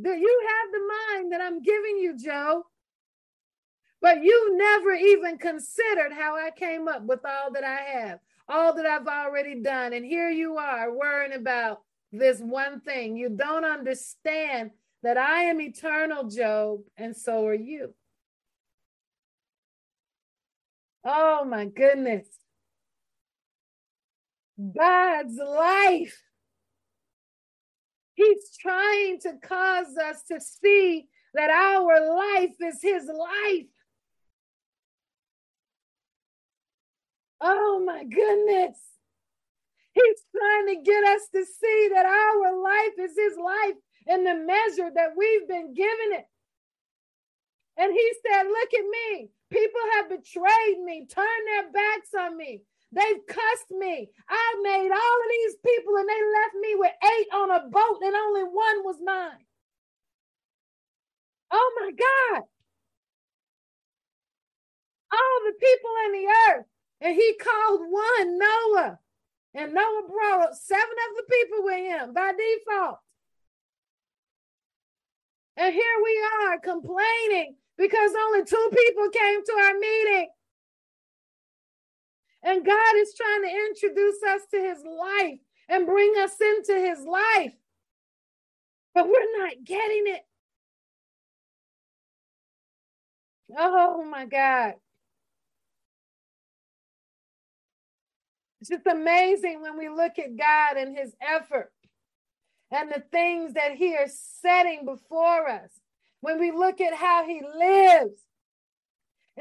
that you have the mind that I'm giving you, Job? But you never even considered how I came up with all that I have, all that I've already done. And here you are worrying about this one thing. You don't understand that I am eternal, Job, and so are you. Oh my goodness. God's life. He's trying to cause us to see that our life is His life. Oh my goodness. He's trying to get us to see that our life is His life in the measure that we've been given it. And He said, Look at me. People have betrayed me, turned their backs on me. They've cussed me. I made all of these people and they left me with eight on a boat and only one was mine. Oh my God. All the people in the earth. And he called one Noah. And Noah brought up seven of the people with him by default. And here we are complaining because only two people came to our meeting. And God is trying to introduce us to his life and bring us into his life. But we're not getting it. Oh my God. It's just amazing when we look at God and his effort and the things that he is setting before us. When we look at how he lives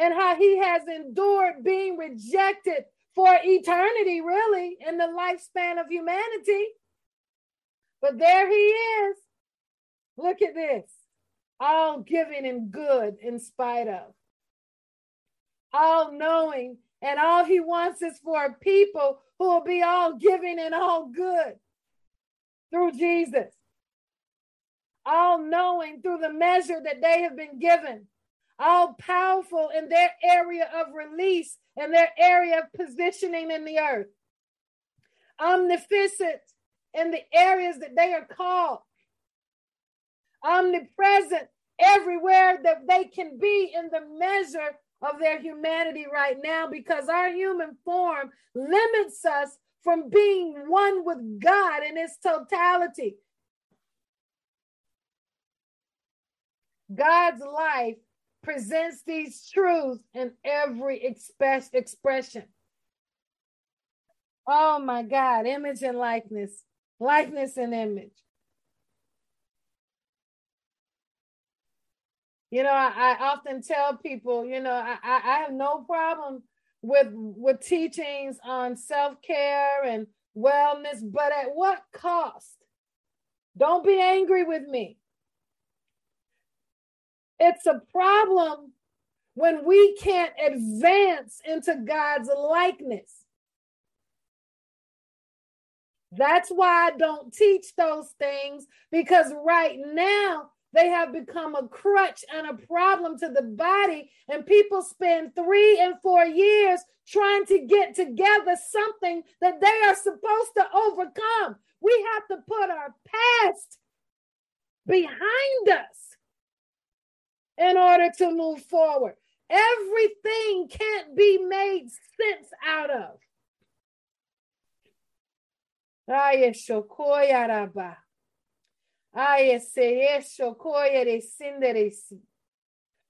and how he has endured being rejected for eternity, really, in the lifespan of humanity. But there he is. Look at this. All giving and good in spite of. All knowing. And all he wants is for people who will be all giving and all good through Jesus. All knowing through the measure that they have been given all powerful in their area of release and their area of positioning in the earth, omnificent in the areas that they are called, omnipresent everywhere that they can be in the measure of their humanity right now because our human form limits us from being one with God in its totality. God's life presents these truths in every express expression. Oh my God, image and likeness, likeness and image. You know, I, I often tell people, you know, I, I have no problem with with teachings on self-care and wellness, but at what cost? Don't be angry with me. It's a problem when we can't advance into God's likeness. That's why I don't teach those things because right now they have become a crutch and a problem to the body. And people spend three and four years trying to get together something that they are supposed to overcome. We have to put our past behind us in order to move forward. Everything can't be made sense out of.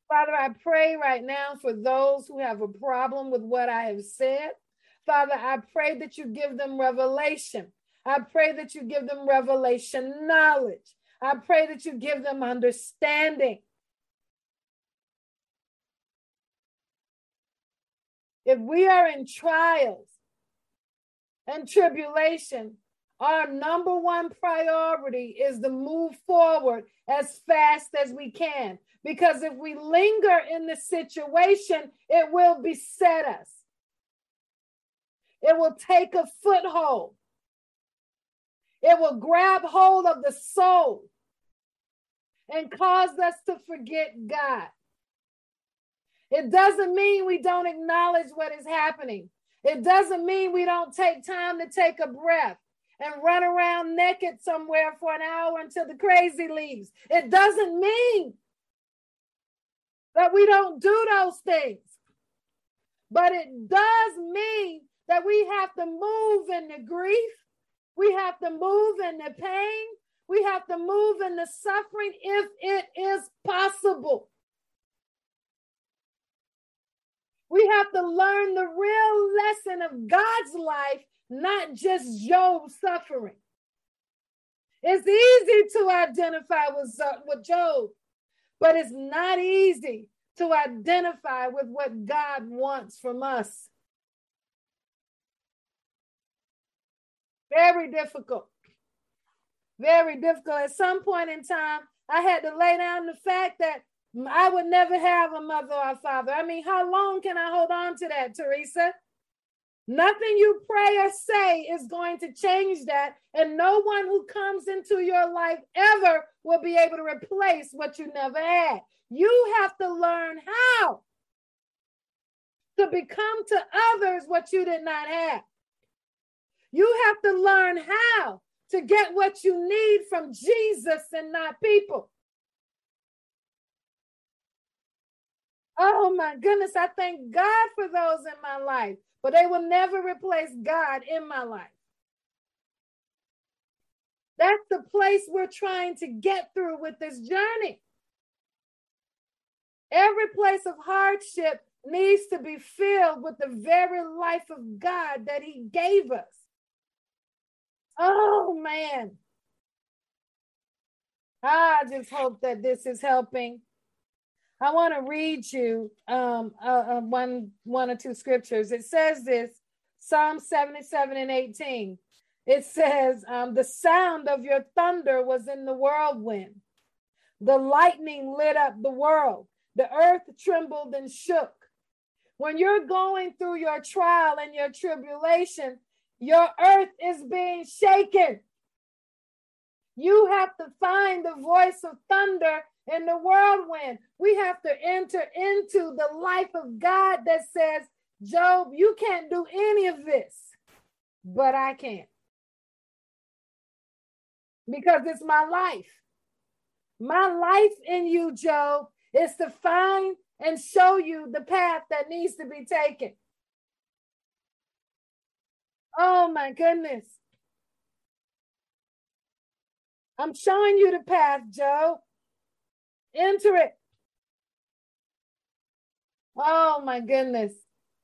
Father, I pray right now for those who have a problem with what I have said. Father, I pray that you give them revelation. I pray that you give them revelation knowledge. I pray that you give them understanding. If we are in trials and tribulation, our number one priority is to move forward as fast as we can. Because if we linger in the situation, it will beset us. It will take a foothold. It will grab hold of the soul and cause us to forget God. It doesn't mean we don't acknowledge what is happening. It doesn't mean we don't take time to take a breath and run around naked somewhere for an hour until the crazy leaves. It doesn't mean that we don't do those things, but it does mean that we have to move in the grief, we have to move in the pain, we have to move in the suffering if it is possible. We have to learn the real lesson of God's life, not just Job's suffering. It's easy to identify with, with Job, but it's not easy to identify with what God wants from us. Very difficult. Very difficult. At some point in time, I had to lay down the fact that I would never have a mother or a father. I mean, how long can I hold on to that, Teresa? Nothing you pray or say is going to change that. And no one who comes into your life ever will be able to replace what you never had. You have to learn how to become to others what you did not have. You have to learn how to get what you need from Jesus and not people. Oh my goodness, I thank God for those in my life, but they will never replace God in my life. That's the place we're trying to get through with this journey. Every place of hardship needs to be filled with the very life of God that He gave us. Oh man. I just hope that this is helping. I want to read you um, uh, one, one or two scriptures. It says this Psalm 77 and 18. It says, um, The sound of your thunder was in the whirlwind, the lightning lit up the world, the earth trembled and shook. When you're going through your trial and your tribulation, your earth is being shaken. You have to find the voice of thunder in the whirlwind. We have to enter into the life of God that says, Job, you can't do any of this, but I can. Because it's my life. My life in you, Job, is to find and show you the path that needs to be taken. Oh my goodness. I'm showing you the path, Job. Enter it. Oh my goodness.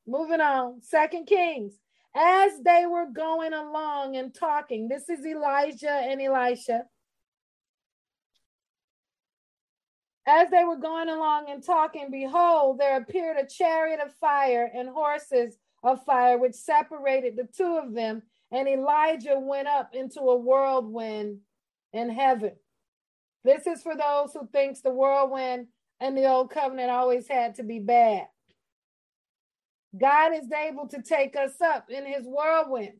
Moving on. Second Kings. As they were going along and talking, this is Elijah and Elisha. As they were going along and talking, behold, there appeared a chariot of fire and horses of fire which separated the two of them. And Elijah went up into a whirlwind in heaven. This is for those who thinks the whirlwind and the old covenant always had to be bad. God is able to take us up in his whirlwind.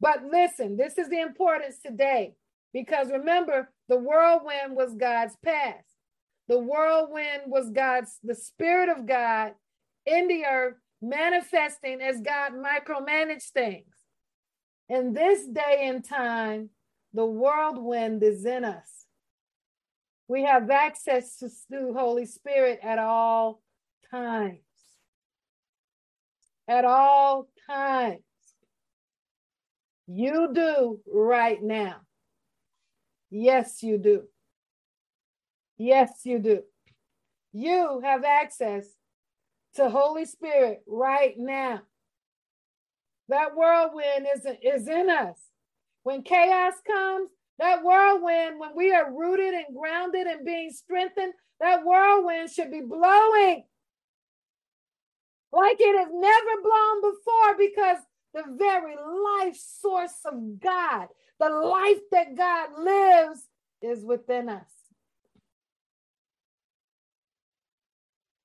But listen, this is the importance today because remember, the whirlwind was God's past. The whirlwind was God's, the Spirit of God in the earth manifesting as God micromanage things. In this day and time, the whirlwind is in us. We have access to the Holy Spirit at all times. At all times. You do right now. Yes, you do. Yes, you do. You have access to Holy Spirit right now. That whirlwind is, is in us. When chaos comes, that whirlwind, when we are rooted and grounded and being strengthened, that whirlwind should be blowing like it has never blown before because the very life source of God, the life that God lives, is within us.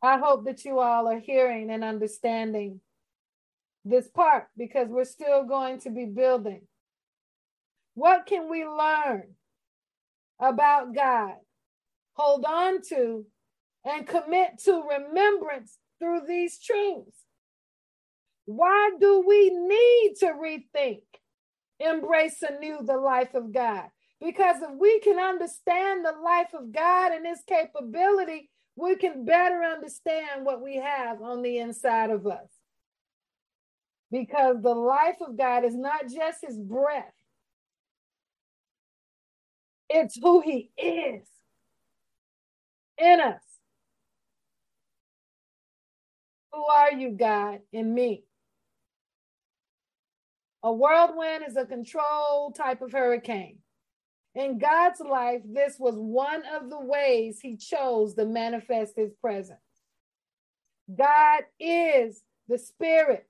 I hope that you all are hearing and understanding this part because we're still going to be building. What can we learn about God? Hold on to and commit to remembrance through these truths. Why do we need to rethink embrace anew the life of God. Because if we can understand the life of God and his capability, we can better understand what we have on the inside of us. Because the life of God is not just his breath, it's who he is in us. Who are you, God, in me? A whirlwind is a controlled type of hurricane. In God's life, this was one of the ways he chose to manifest his presence. God is the spirit.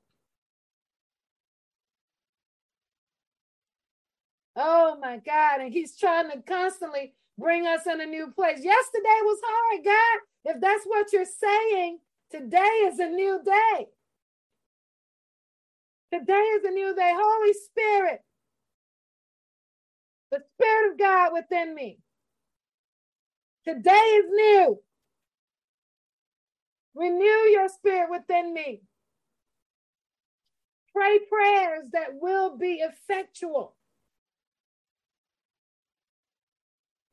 Oh my God. And he's trying to constantly bring us in a new place. Yesterday was hard, God. If that's what you're saying, today is a new day. Today is a new day. Holy Spirit, the Spirit of God within me. Today is new. Renew your spirit within me. Pray prayers that will be effectual.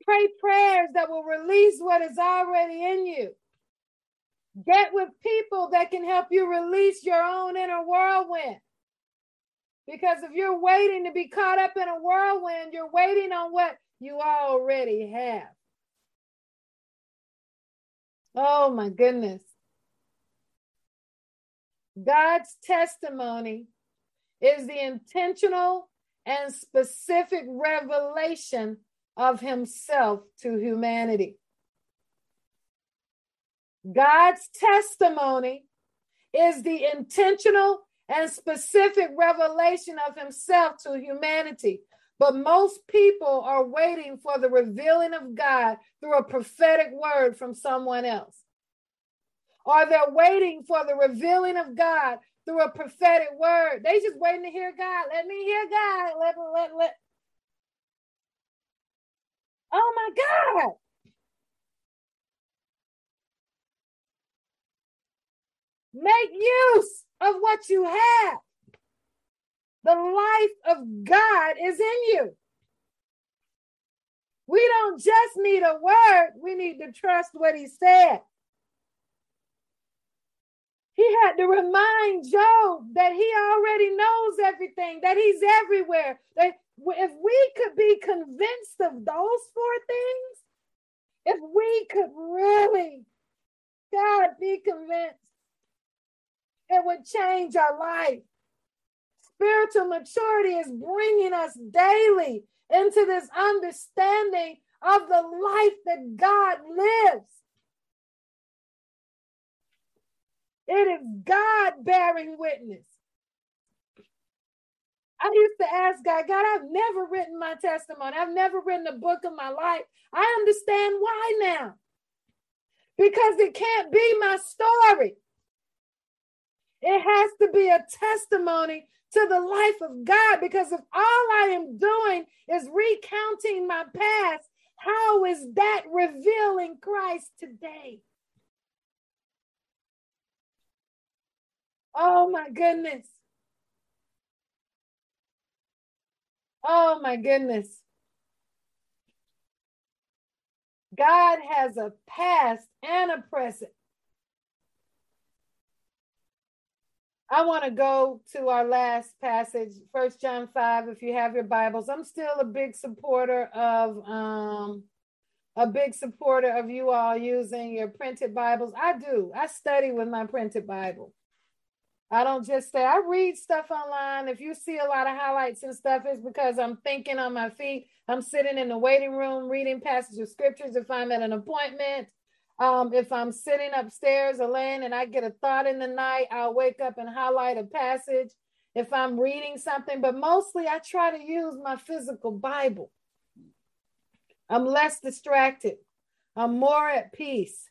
Pray prayers that will release what is already in you. Get with people that can help you release your own inner whirlwind. Because if you're waiting to be caught up in a whirlwind, you're waiting on what you already have. Oh my goodness. God's testimony is the intentional and specific revelation of himself to humanity. God's testimony is the intentional and specific revelation of himself to humanity. But most people are waiting for the revealing of God through a prophetic word from someone else. Or they're waiting for the revealing of God through a prophetic word. They just waiting to hear God. Let me hear God. Let, let, let. Oh my God. Make use of what you have. The life of God is in you. We don't just need a word, we need to trust what he said. He had to remind Job that he already knows everything, that he's everywhere. That if we could be convinced of those four things, if we could really, God, be convinced it would change our life. Spiritual maturity is bringing us daily into this understanding of the life that God lives. It is God bearing witness. I used to ask God, God, I've never written my testimony. I've never written a book of my life. I understand why now. Because it can't be my story. It has to be a testimony to the life of God because if all I am doing is recounting my past, how is that revealing Christ today? Oh my goodness. Oh my goodness. God has a past and a present. I want to go to our last passage, First John 5, if you have your Bibles. I'm still a big supporter of um a big supporter of you all using your printed Bibles. I do. I study with my printed Bible. I don't just say I read stuff online. If you see a lot of highlights and stuff, it's because I'm thinking on my feet. I'm sitting in the waiting room reading passages of scriptures if I'm at an appointment. Um, if I'm sitting upstairs or laying and I get a thought in the night, I'll wake up and highlight a passage. If I'm reading something, but mostly I try to use my physical Bible. I'm less distracted. I'm more at peace.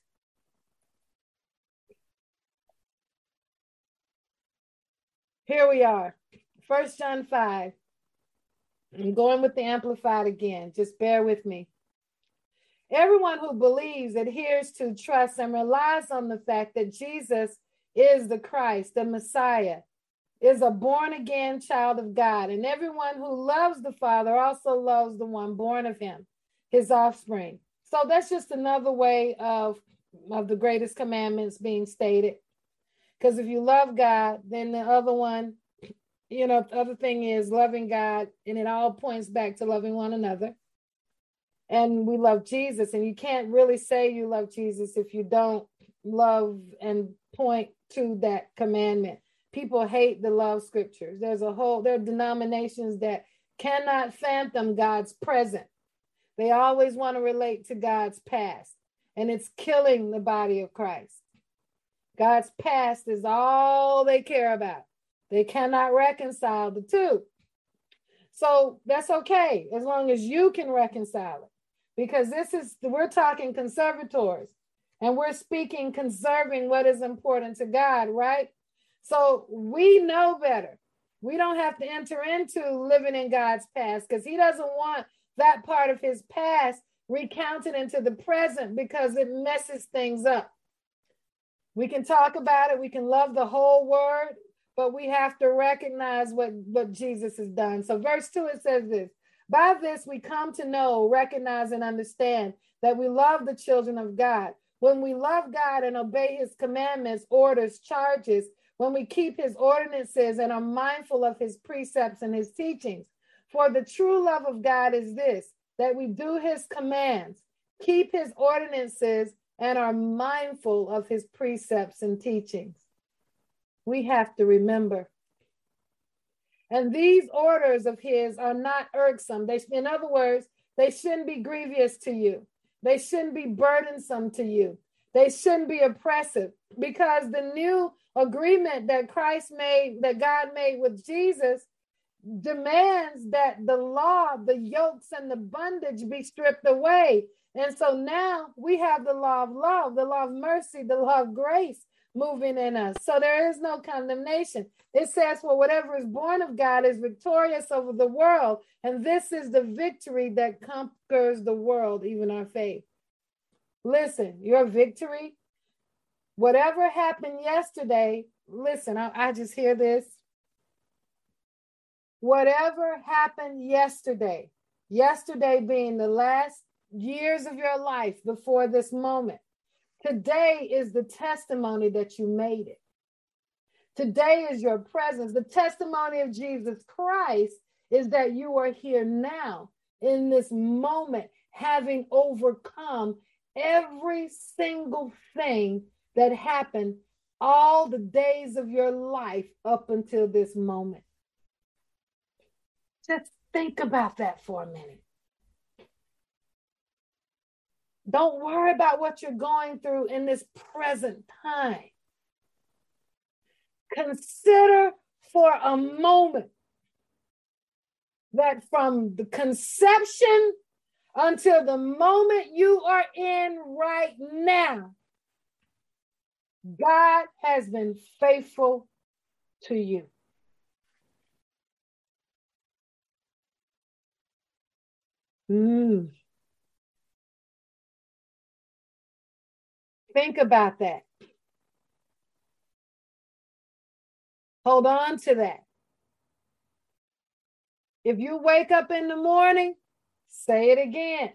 Here we are. First John 5. I'm going with the amplified again. Just bear with me. Everyone who believes, adheres to, trusts, and relies on the fact that Jesus is the Christ, the Messiah, is a born again child of God, and everyone who loves the Father also loves the one born of him, his offspring. So that's just another way of, of the greatest commandments being stated. Because if you love God, then the other one, you know, the other thing is loving God, and it all points back to loving one another. And we love Jesus, and you can't really say you love Jesus if you don't love and point to that commandment. People hate the love scriptures. There's a whole, there are denominations that cannot fathom God's present. They always want to relate to God's past, and it's killing the body of Christ. God's past is all they care about. They cannot reconcile the two. So that's okay as long as you can reconcile it. Because this is, we're talking conservators and we're speaking conserving what is important to God, right? So we know better. We don't have to enter into living in God's past because He doesn't want that part of His past recounted into the present because it messes things up. We can talk about it, we can love the whole word, but we have to recognize what, what Jesus has done. So, verse 2 it says this By this we come to know, recognize, and understand that we love the children of God when we love God and obey his commandments, orders, charges, when we keep his ordinances and are mindful of his precepts and his teachings. For the true love of God is this that we do his commands, keep his ordinances, and are mindful of his precepts and teachings. We have to remember. And these orders of his are not irksome. They, in other words, they shouldn't be grievous to you. They shouldn't be burdensome to you. They shouldn't be oppressive because the new agreement that Christ made, that God made with Jesus, demands that the law, the yokes, and the bondage be stripped away. And so now we have the law of love, the law of mercy, the law of grace moving in us. So there is no condemnation. It says, For whatever is born of God is victorious over the world. And this is the victory that conquers the world, even our faith. Listen, your victory, whatever happened yesterday, listen, I, I just hear this. Whatever happened yesterday, yesterday being the last years of your life before this moment, Today is the testimony that you made it. Today is your presence. The testimony of Jesus Christ is that you are here now in this moment, having overcome every single thing that happened all the days of your life up until this moment. Just think about that for a minute. Don't worry about what you're going through in this present time. Consider for a moment that from the conception until the moment you are in right now, God has been faithful to you. Mm. Think about that. Hold on to that. If you wake up in the morning, say it again.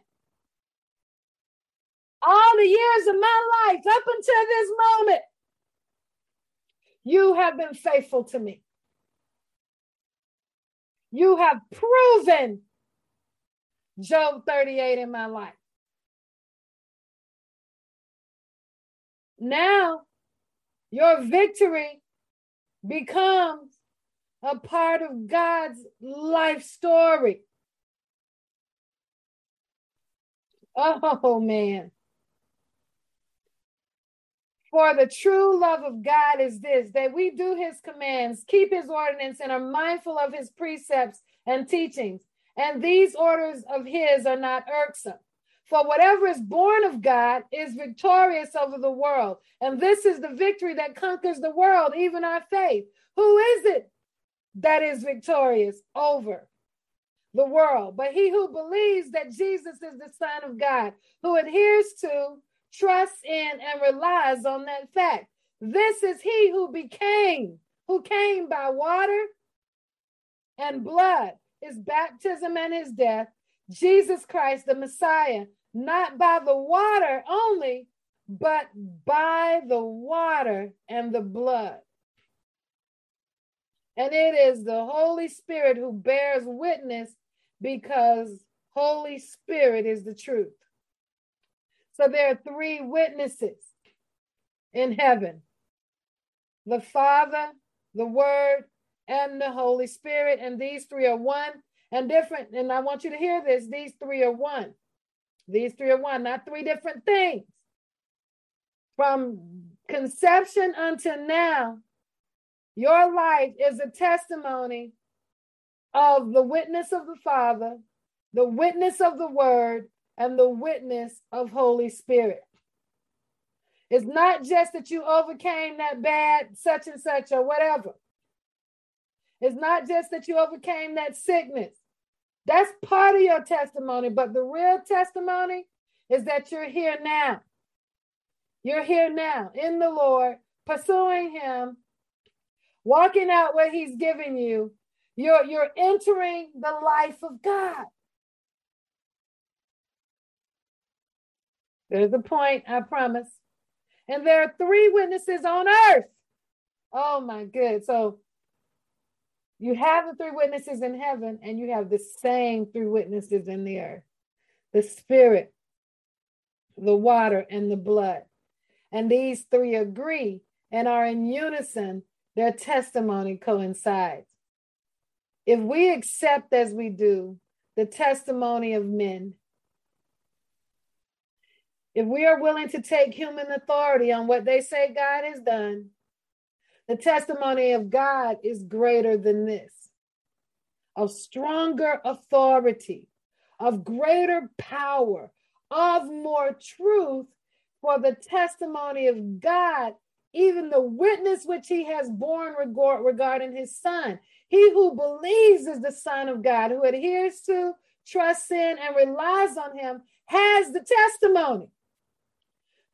All the years of my life up until this moment, you have been faithful to me. You have proven Job 38 in my life. Now, your victory becomes a part of God's life story. Oh, man. For the true love of God is this that we do his commands, keep his ordinance, and are mindful of his precepts and teachings. And these orders of his are not irksome. For whatever is born of God is victorious over the world. And this is the victory that conquers the world, even our faith. Who is it that is victorious over the world? But he who believes that Jesus is the Son of God, who adheres to, trusts in, and relies on that fact. This is he who became who came by water and blood, his baptism and his death, Jesus Christ, the Messiah, not by the water only, but by the water and the blood. And it is the Holy Spirit who bears witness because Holy Spirit is the truth. So there are three witnesses in heaven the Father, the Word, and the Holy Spirit. And these three are one and different. And I want you to hear this these three are one. These three are one, not three different things. From conception until now, your life is a testimony of the witness of the Father, the witness of the Word, and the witness of Holy Spirit. It's not just that you overcame that bad such and such or whatever. It's not just that you overcame that sickness. That's part of your testimony, but the real testimony is that you're here now. You're here now in the Lord, pursuing Him, walking out what He's given you. You're, you're entering the life of God. There's a point, I promise. And there are three witnesses on earth. Oh my good. So you have the three witnesses in heaven, and you have the same three witnesses in the earth the spirit, the water, and the blood. And these three agree and are in unison. Their testimony coincides. If we accept as we do the testimony of men, if we are willing to take human authority on what they say God has done, the testimony of God is greater than this of stronger authority, of greater power, of more truth for the testimony of God, even the witness which he has borne regard, regarding his son. He who believes is the son of God, who adheres to, trusts in, and relies on him, has the testimony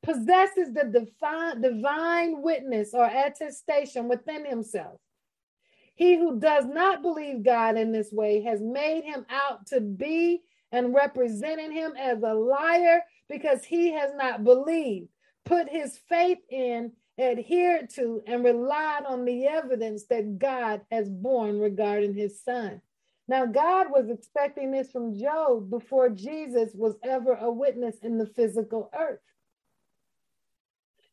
possesses the divine, divine witness or attestation within himself. He who does not believe God in this way has made him out to be and represented him as a liar because he has not believed, put his faith in, adhered to, and relied on the evidence that God has borne regarding his son. Now, God was expecting this from Job before Jesus was ever a witness in the physical earth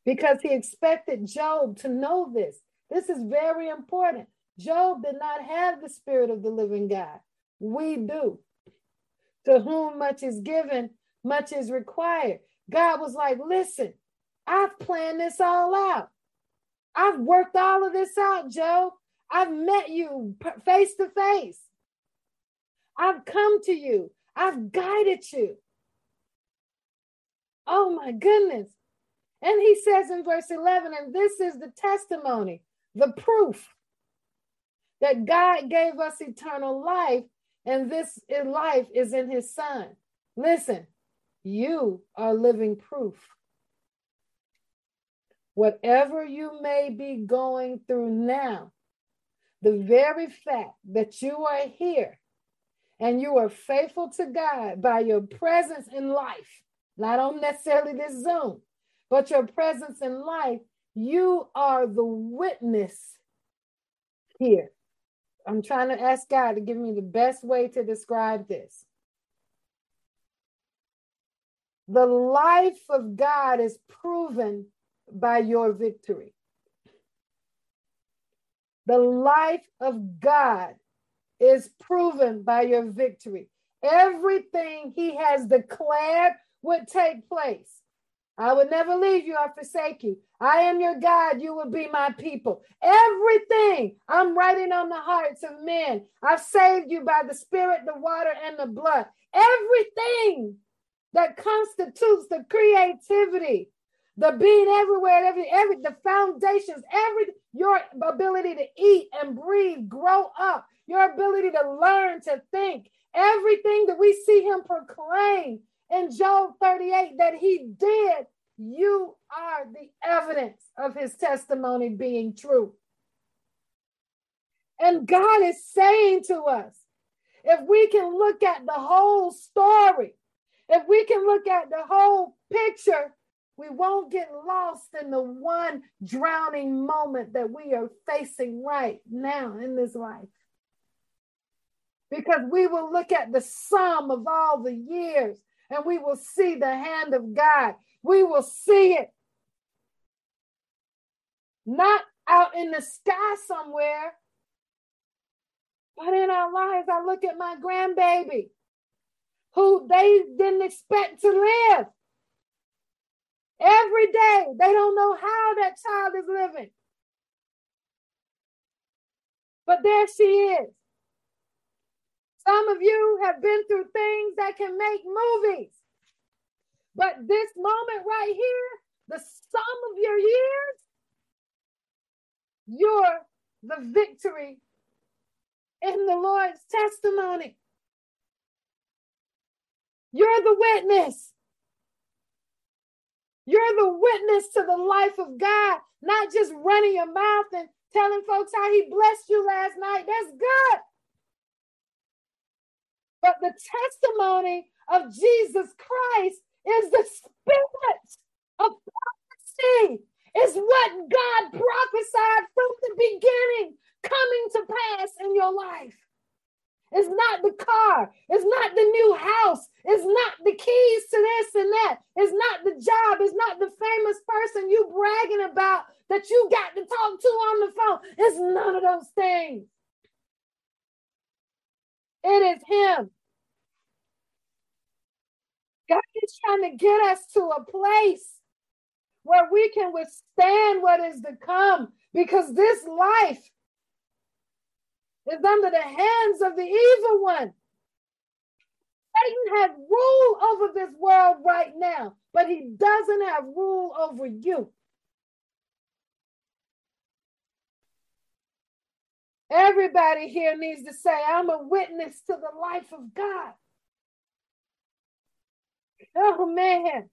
because he expected Job to know this. This is very important. Job did not have the spirit of the living God. We do. To whom much is given, much is required. God was like, listen, I've planned this all out. I've worked all of this out, Job. I've met you face to face. I've come to you. I've guided you. Oh my goodness. And he says in verse 11, and this is the testimony, the proof that God gave us eternal life, and this life is in his son. Listen, you are living proof. Whatever you may be going through now, the very fact that you are here and you are faithful to God by your presence in life, not on necessarily this Zoom, but your presence in life, you are the witness here. I'm trying to ask God to give me the best way to describe this. The life of God is proven by your victory. The life of God is proven by your victory. Everything he has declared would take place. I will never leave you or forsake you. I am your God. You will be my people. Everything I'm writing on the hearts of men. I've saved you by the spirit, the water, and the blood. Everything that constitutes the creativity, the being everywhere, every, every the foundations, every your ability to eat and breathe, grow up, your ability to learn, to think, everything that we see him proclaim in Job 38 that he did, you are the evidence of his testimony being true. And God is saying to us, if we can look at the whole story, if we can look at the whole picture, we won't get lost in the one drowning moment that we are facing right now in this life. Because we will look at the sum of all the years and we will see the hand of God. We will see it. Not out in the sky somewhere, but in our lives. I look at my grandbaby who they didn't expect to live. Every day, they don't know how that child is living. But there she is. Some of you have been through things that can make movies. But this moment right here, the sum of your years, you're the victory in the Lord's testimony. You're the witness. You're the witness to the life of God, not just running your mouth and telling folks how he blessed you last night. That's good. But the testimony of Jesus Christ is the spirit of prophecy, is what God prophesied from the beginning coming to pass in your life. It's not the car. It's not the new house. It's not the keys to this and that. It's not the job. It's not the famous person you bragging about that you got to talk to on the phone. It's none of those things. It is Him. God is trying to get us to a place where we can withstand what is to come because this life is under the hands of the evil one. Satan has rule over this world right now, but he doesn't have rule over you. Everybody here needs to say, I'm a witness to the life of God. Oh, man.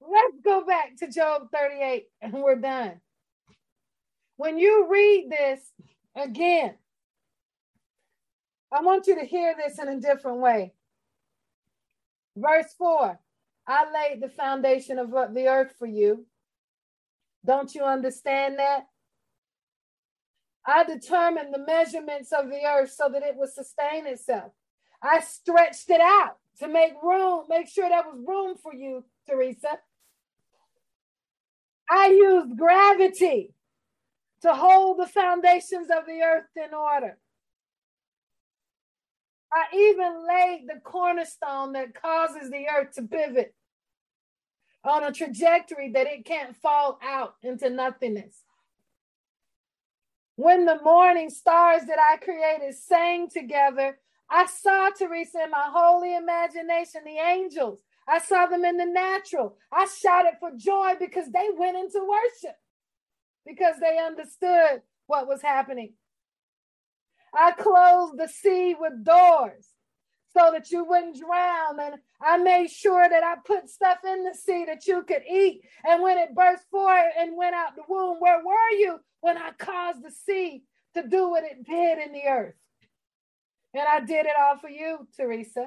Let's go back to Job 38 and we're done. When you read this again, I want you to hear this in a different way. Verse 4 I laid the foundation of the earth for you. Don't you understand that? I determined the measurements of the earth so that it would sustain itself. I stretched it out to make room, make sure there was room for you, Teresa. I used gravity to hold the foundations of the earth in order. I even laid the cornerstone that causes the earth to pivot on a trajectory that it can't fall out into nothingness. When the morning stars that I created sang together, I saw Teresa in my holy imagination, the angels. I saw them in the natural. I shouted for joy because they went into worship because they understood what was happening. I closed the sea with doors so that you wouldn't drown. And I made sure that I put stuff in the sea that you could eat. And when it burst forth and went out the womb, where were you when I caused the sea to do what it did in the earth? And I did it all for you, Teresa.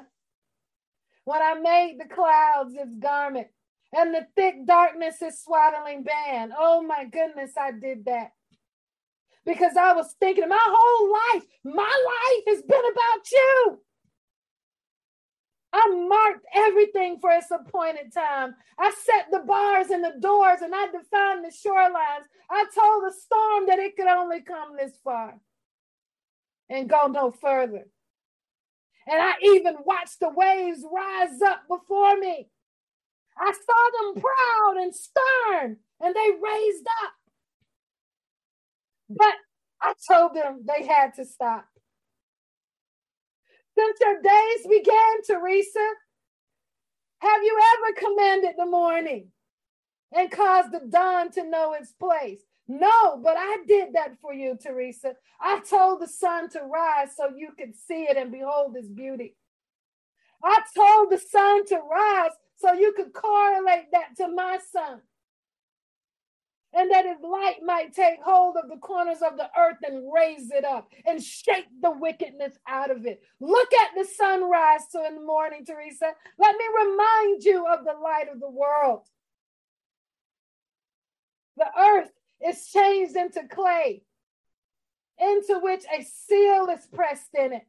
When I made the clouds its garment and the thick darkness is swaddling band. Oh my goodness, I did that. Because I was thinking my whole life, my life has been about you. I marked everything for its appointed time. I set the bars and the doors and I defined the shorelines. I told the storm that it could only come this far and go no further. And I even watched the waves rise up before me. I saw them proud and stern, and they raised up. But I told them they had to stop. Since your days began, Teresa, have you ever commanded the morning and caused the dawn to know its place? No, but I did that for you, Teresa. I told the sun to rise so you could see it and behold its beauty. I told the sun to rise so you could correlate that to my son. and that his light might take hold of the corners of the earth and raise it up and shake the wickedness out of it. Look at the sunrise so in the morning, Teresa. Let me remind you of the light of the world. The earth is changed into clay, into which a seal is pressed in it.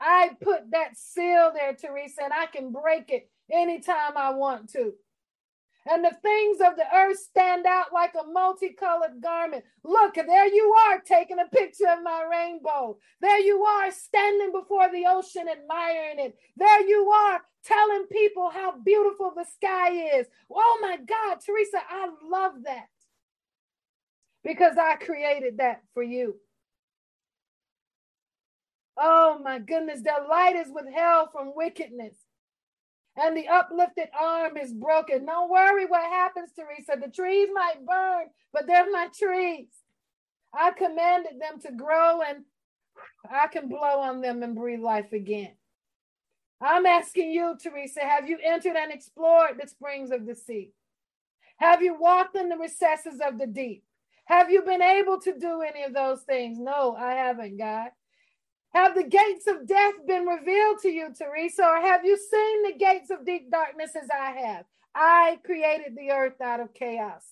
I put that seal there, Teresa, and I can break it anytime I want to and the things of the earth stand out like a multicolored garment. Look, there you are taking a picture of my rainbow. There you are standing before the ocean admiring it. There you are telling people how beautiful the sky is. Oh my God, Teresa, I love that because I created that for you. Oh my goodness, their light is withheld from wickedness and the uplifted arm is broken. Don't worry what happens, Teresa. The trees might burn, but they're my trees. I commanded them to grow and I can blow on them and breathe life again. I'm asking you, Teresa, have you entered and explored the springs of the sea? Have you walked in the recesses of the deep? Have you been able to do any of those things? No, I haven't, God. Have the gates of death been revealed to you, Teresa, or have you seen the gates of deep darkness as I have? I created the earth out of chaos.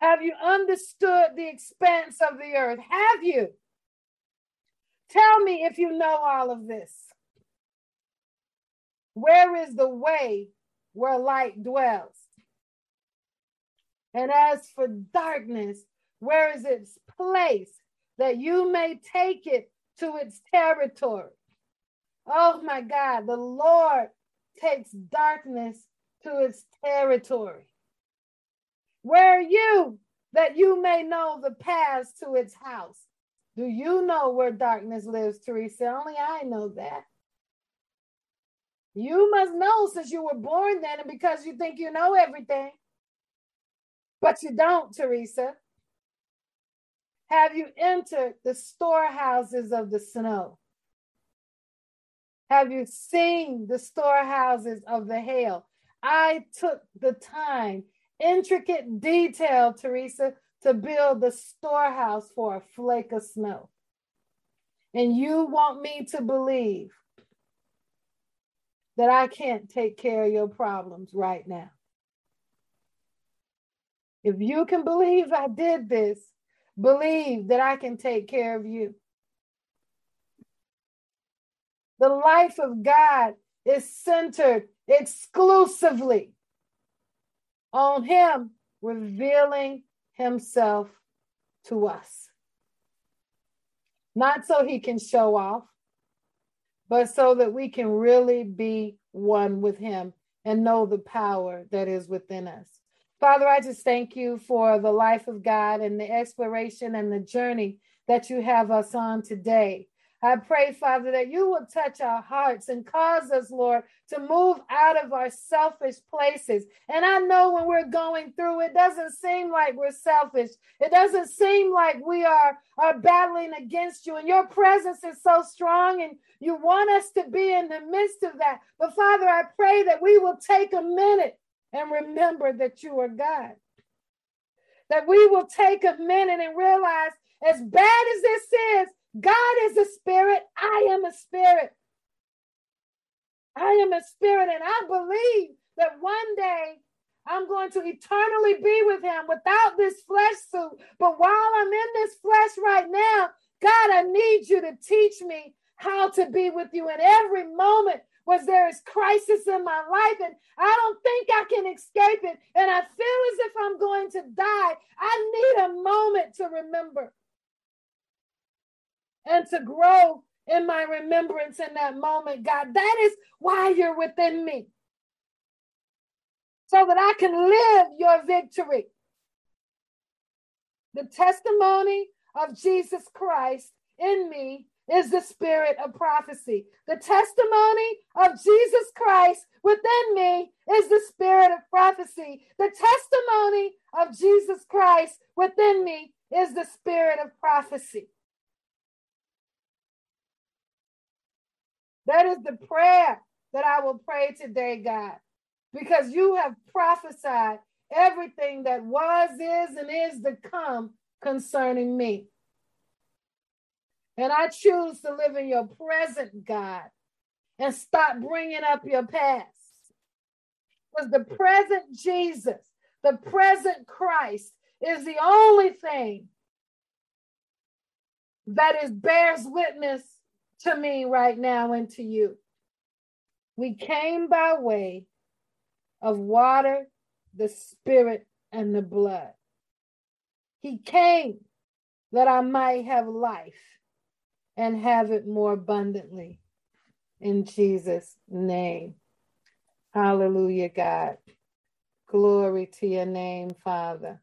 Have you understood the expanse of the earth? Have you? Tell me if you know all of this. Where is the way where light dwells? And as for darkness, where is its place? that you may take it to its territory. Oh my God, the Lord takes darkness to its territory. Where are you that you may know the paths to its house? Do you know where darkness lives, Teresa? Only I know that. You must know since you were born then and because you think you know everything. But you don't, Teresa. Have you entered the storehouses of the snow? Have you seen the storehouses of the hail? I took the time, intricate detail, Teresa, to build the storehouse for a flake of snow. And you want me to believe that I can't take care of your problems right now. If you can believe I did this, Believe that I can take care of you. The life of God is centered exclusively on Him revealing Himself to us. Not so He can show off, but so that we can really be one with Him and know the power that is within us. Father, I just thank you for the life of God and the exploration and the journey that you have us on today. I pray, Father, that you will touch our hearts and cause us, Lord, to move out of our selfish places. And I know when we're going through, it doesn't seem like we're selfish. It doesn't seem like we are, are battling against you. And your presence is so strong, and you want us to be in the midst of that. But Father, I pray that we will take a minute and remember that you are God. That we will take a minute and realize, as bad as this is, God is a spirit. I am a spirit. I am a spirit, and I believe that one day I'm going to eternally be with him without this flesh suit. But while I'm in this flesh right now, God, I need you to teach me how to be with you in every moment was there is crisis in my life and I don't think I can escape it. And I feel as if I'm going to die. I need a moment to remember and to grow in my remembrance in that moment, God. That is why you're within me. So that I can live your victory. The testimony of Jesus Christ in me is the spirit of prophecy. The testimony of Jesus Christ within me is the spirit of prophecy. The testimony of Jesus Christ within me is the spirit of prophecy. That is the prayer that I will pray today, God, because you have prophesied everything that was, is, and is to come concerning me. And I choose to live in your present, God, and stop bringing up your past. Because the present Jesus, the present Christ, is the only thing that is bears witness to me right now and to you. We came by way of water, the spirit, and the blood. He came that I might have life and have it more abundantly. In Jesus' name. Hallelujah, God. Glory to your name, Father.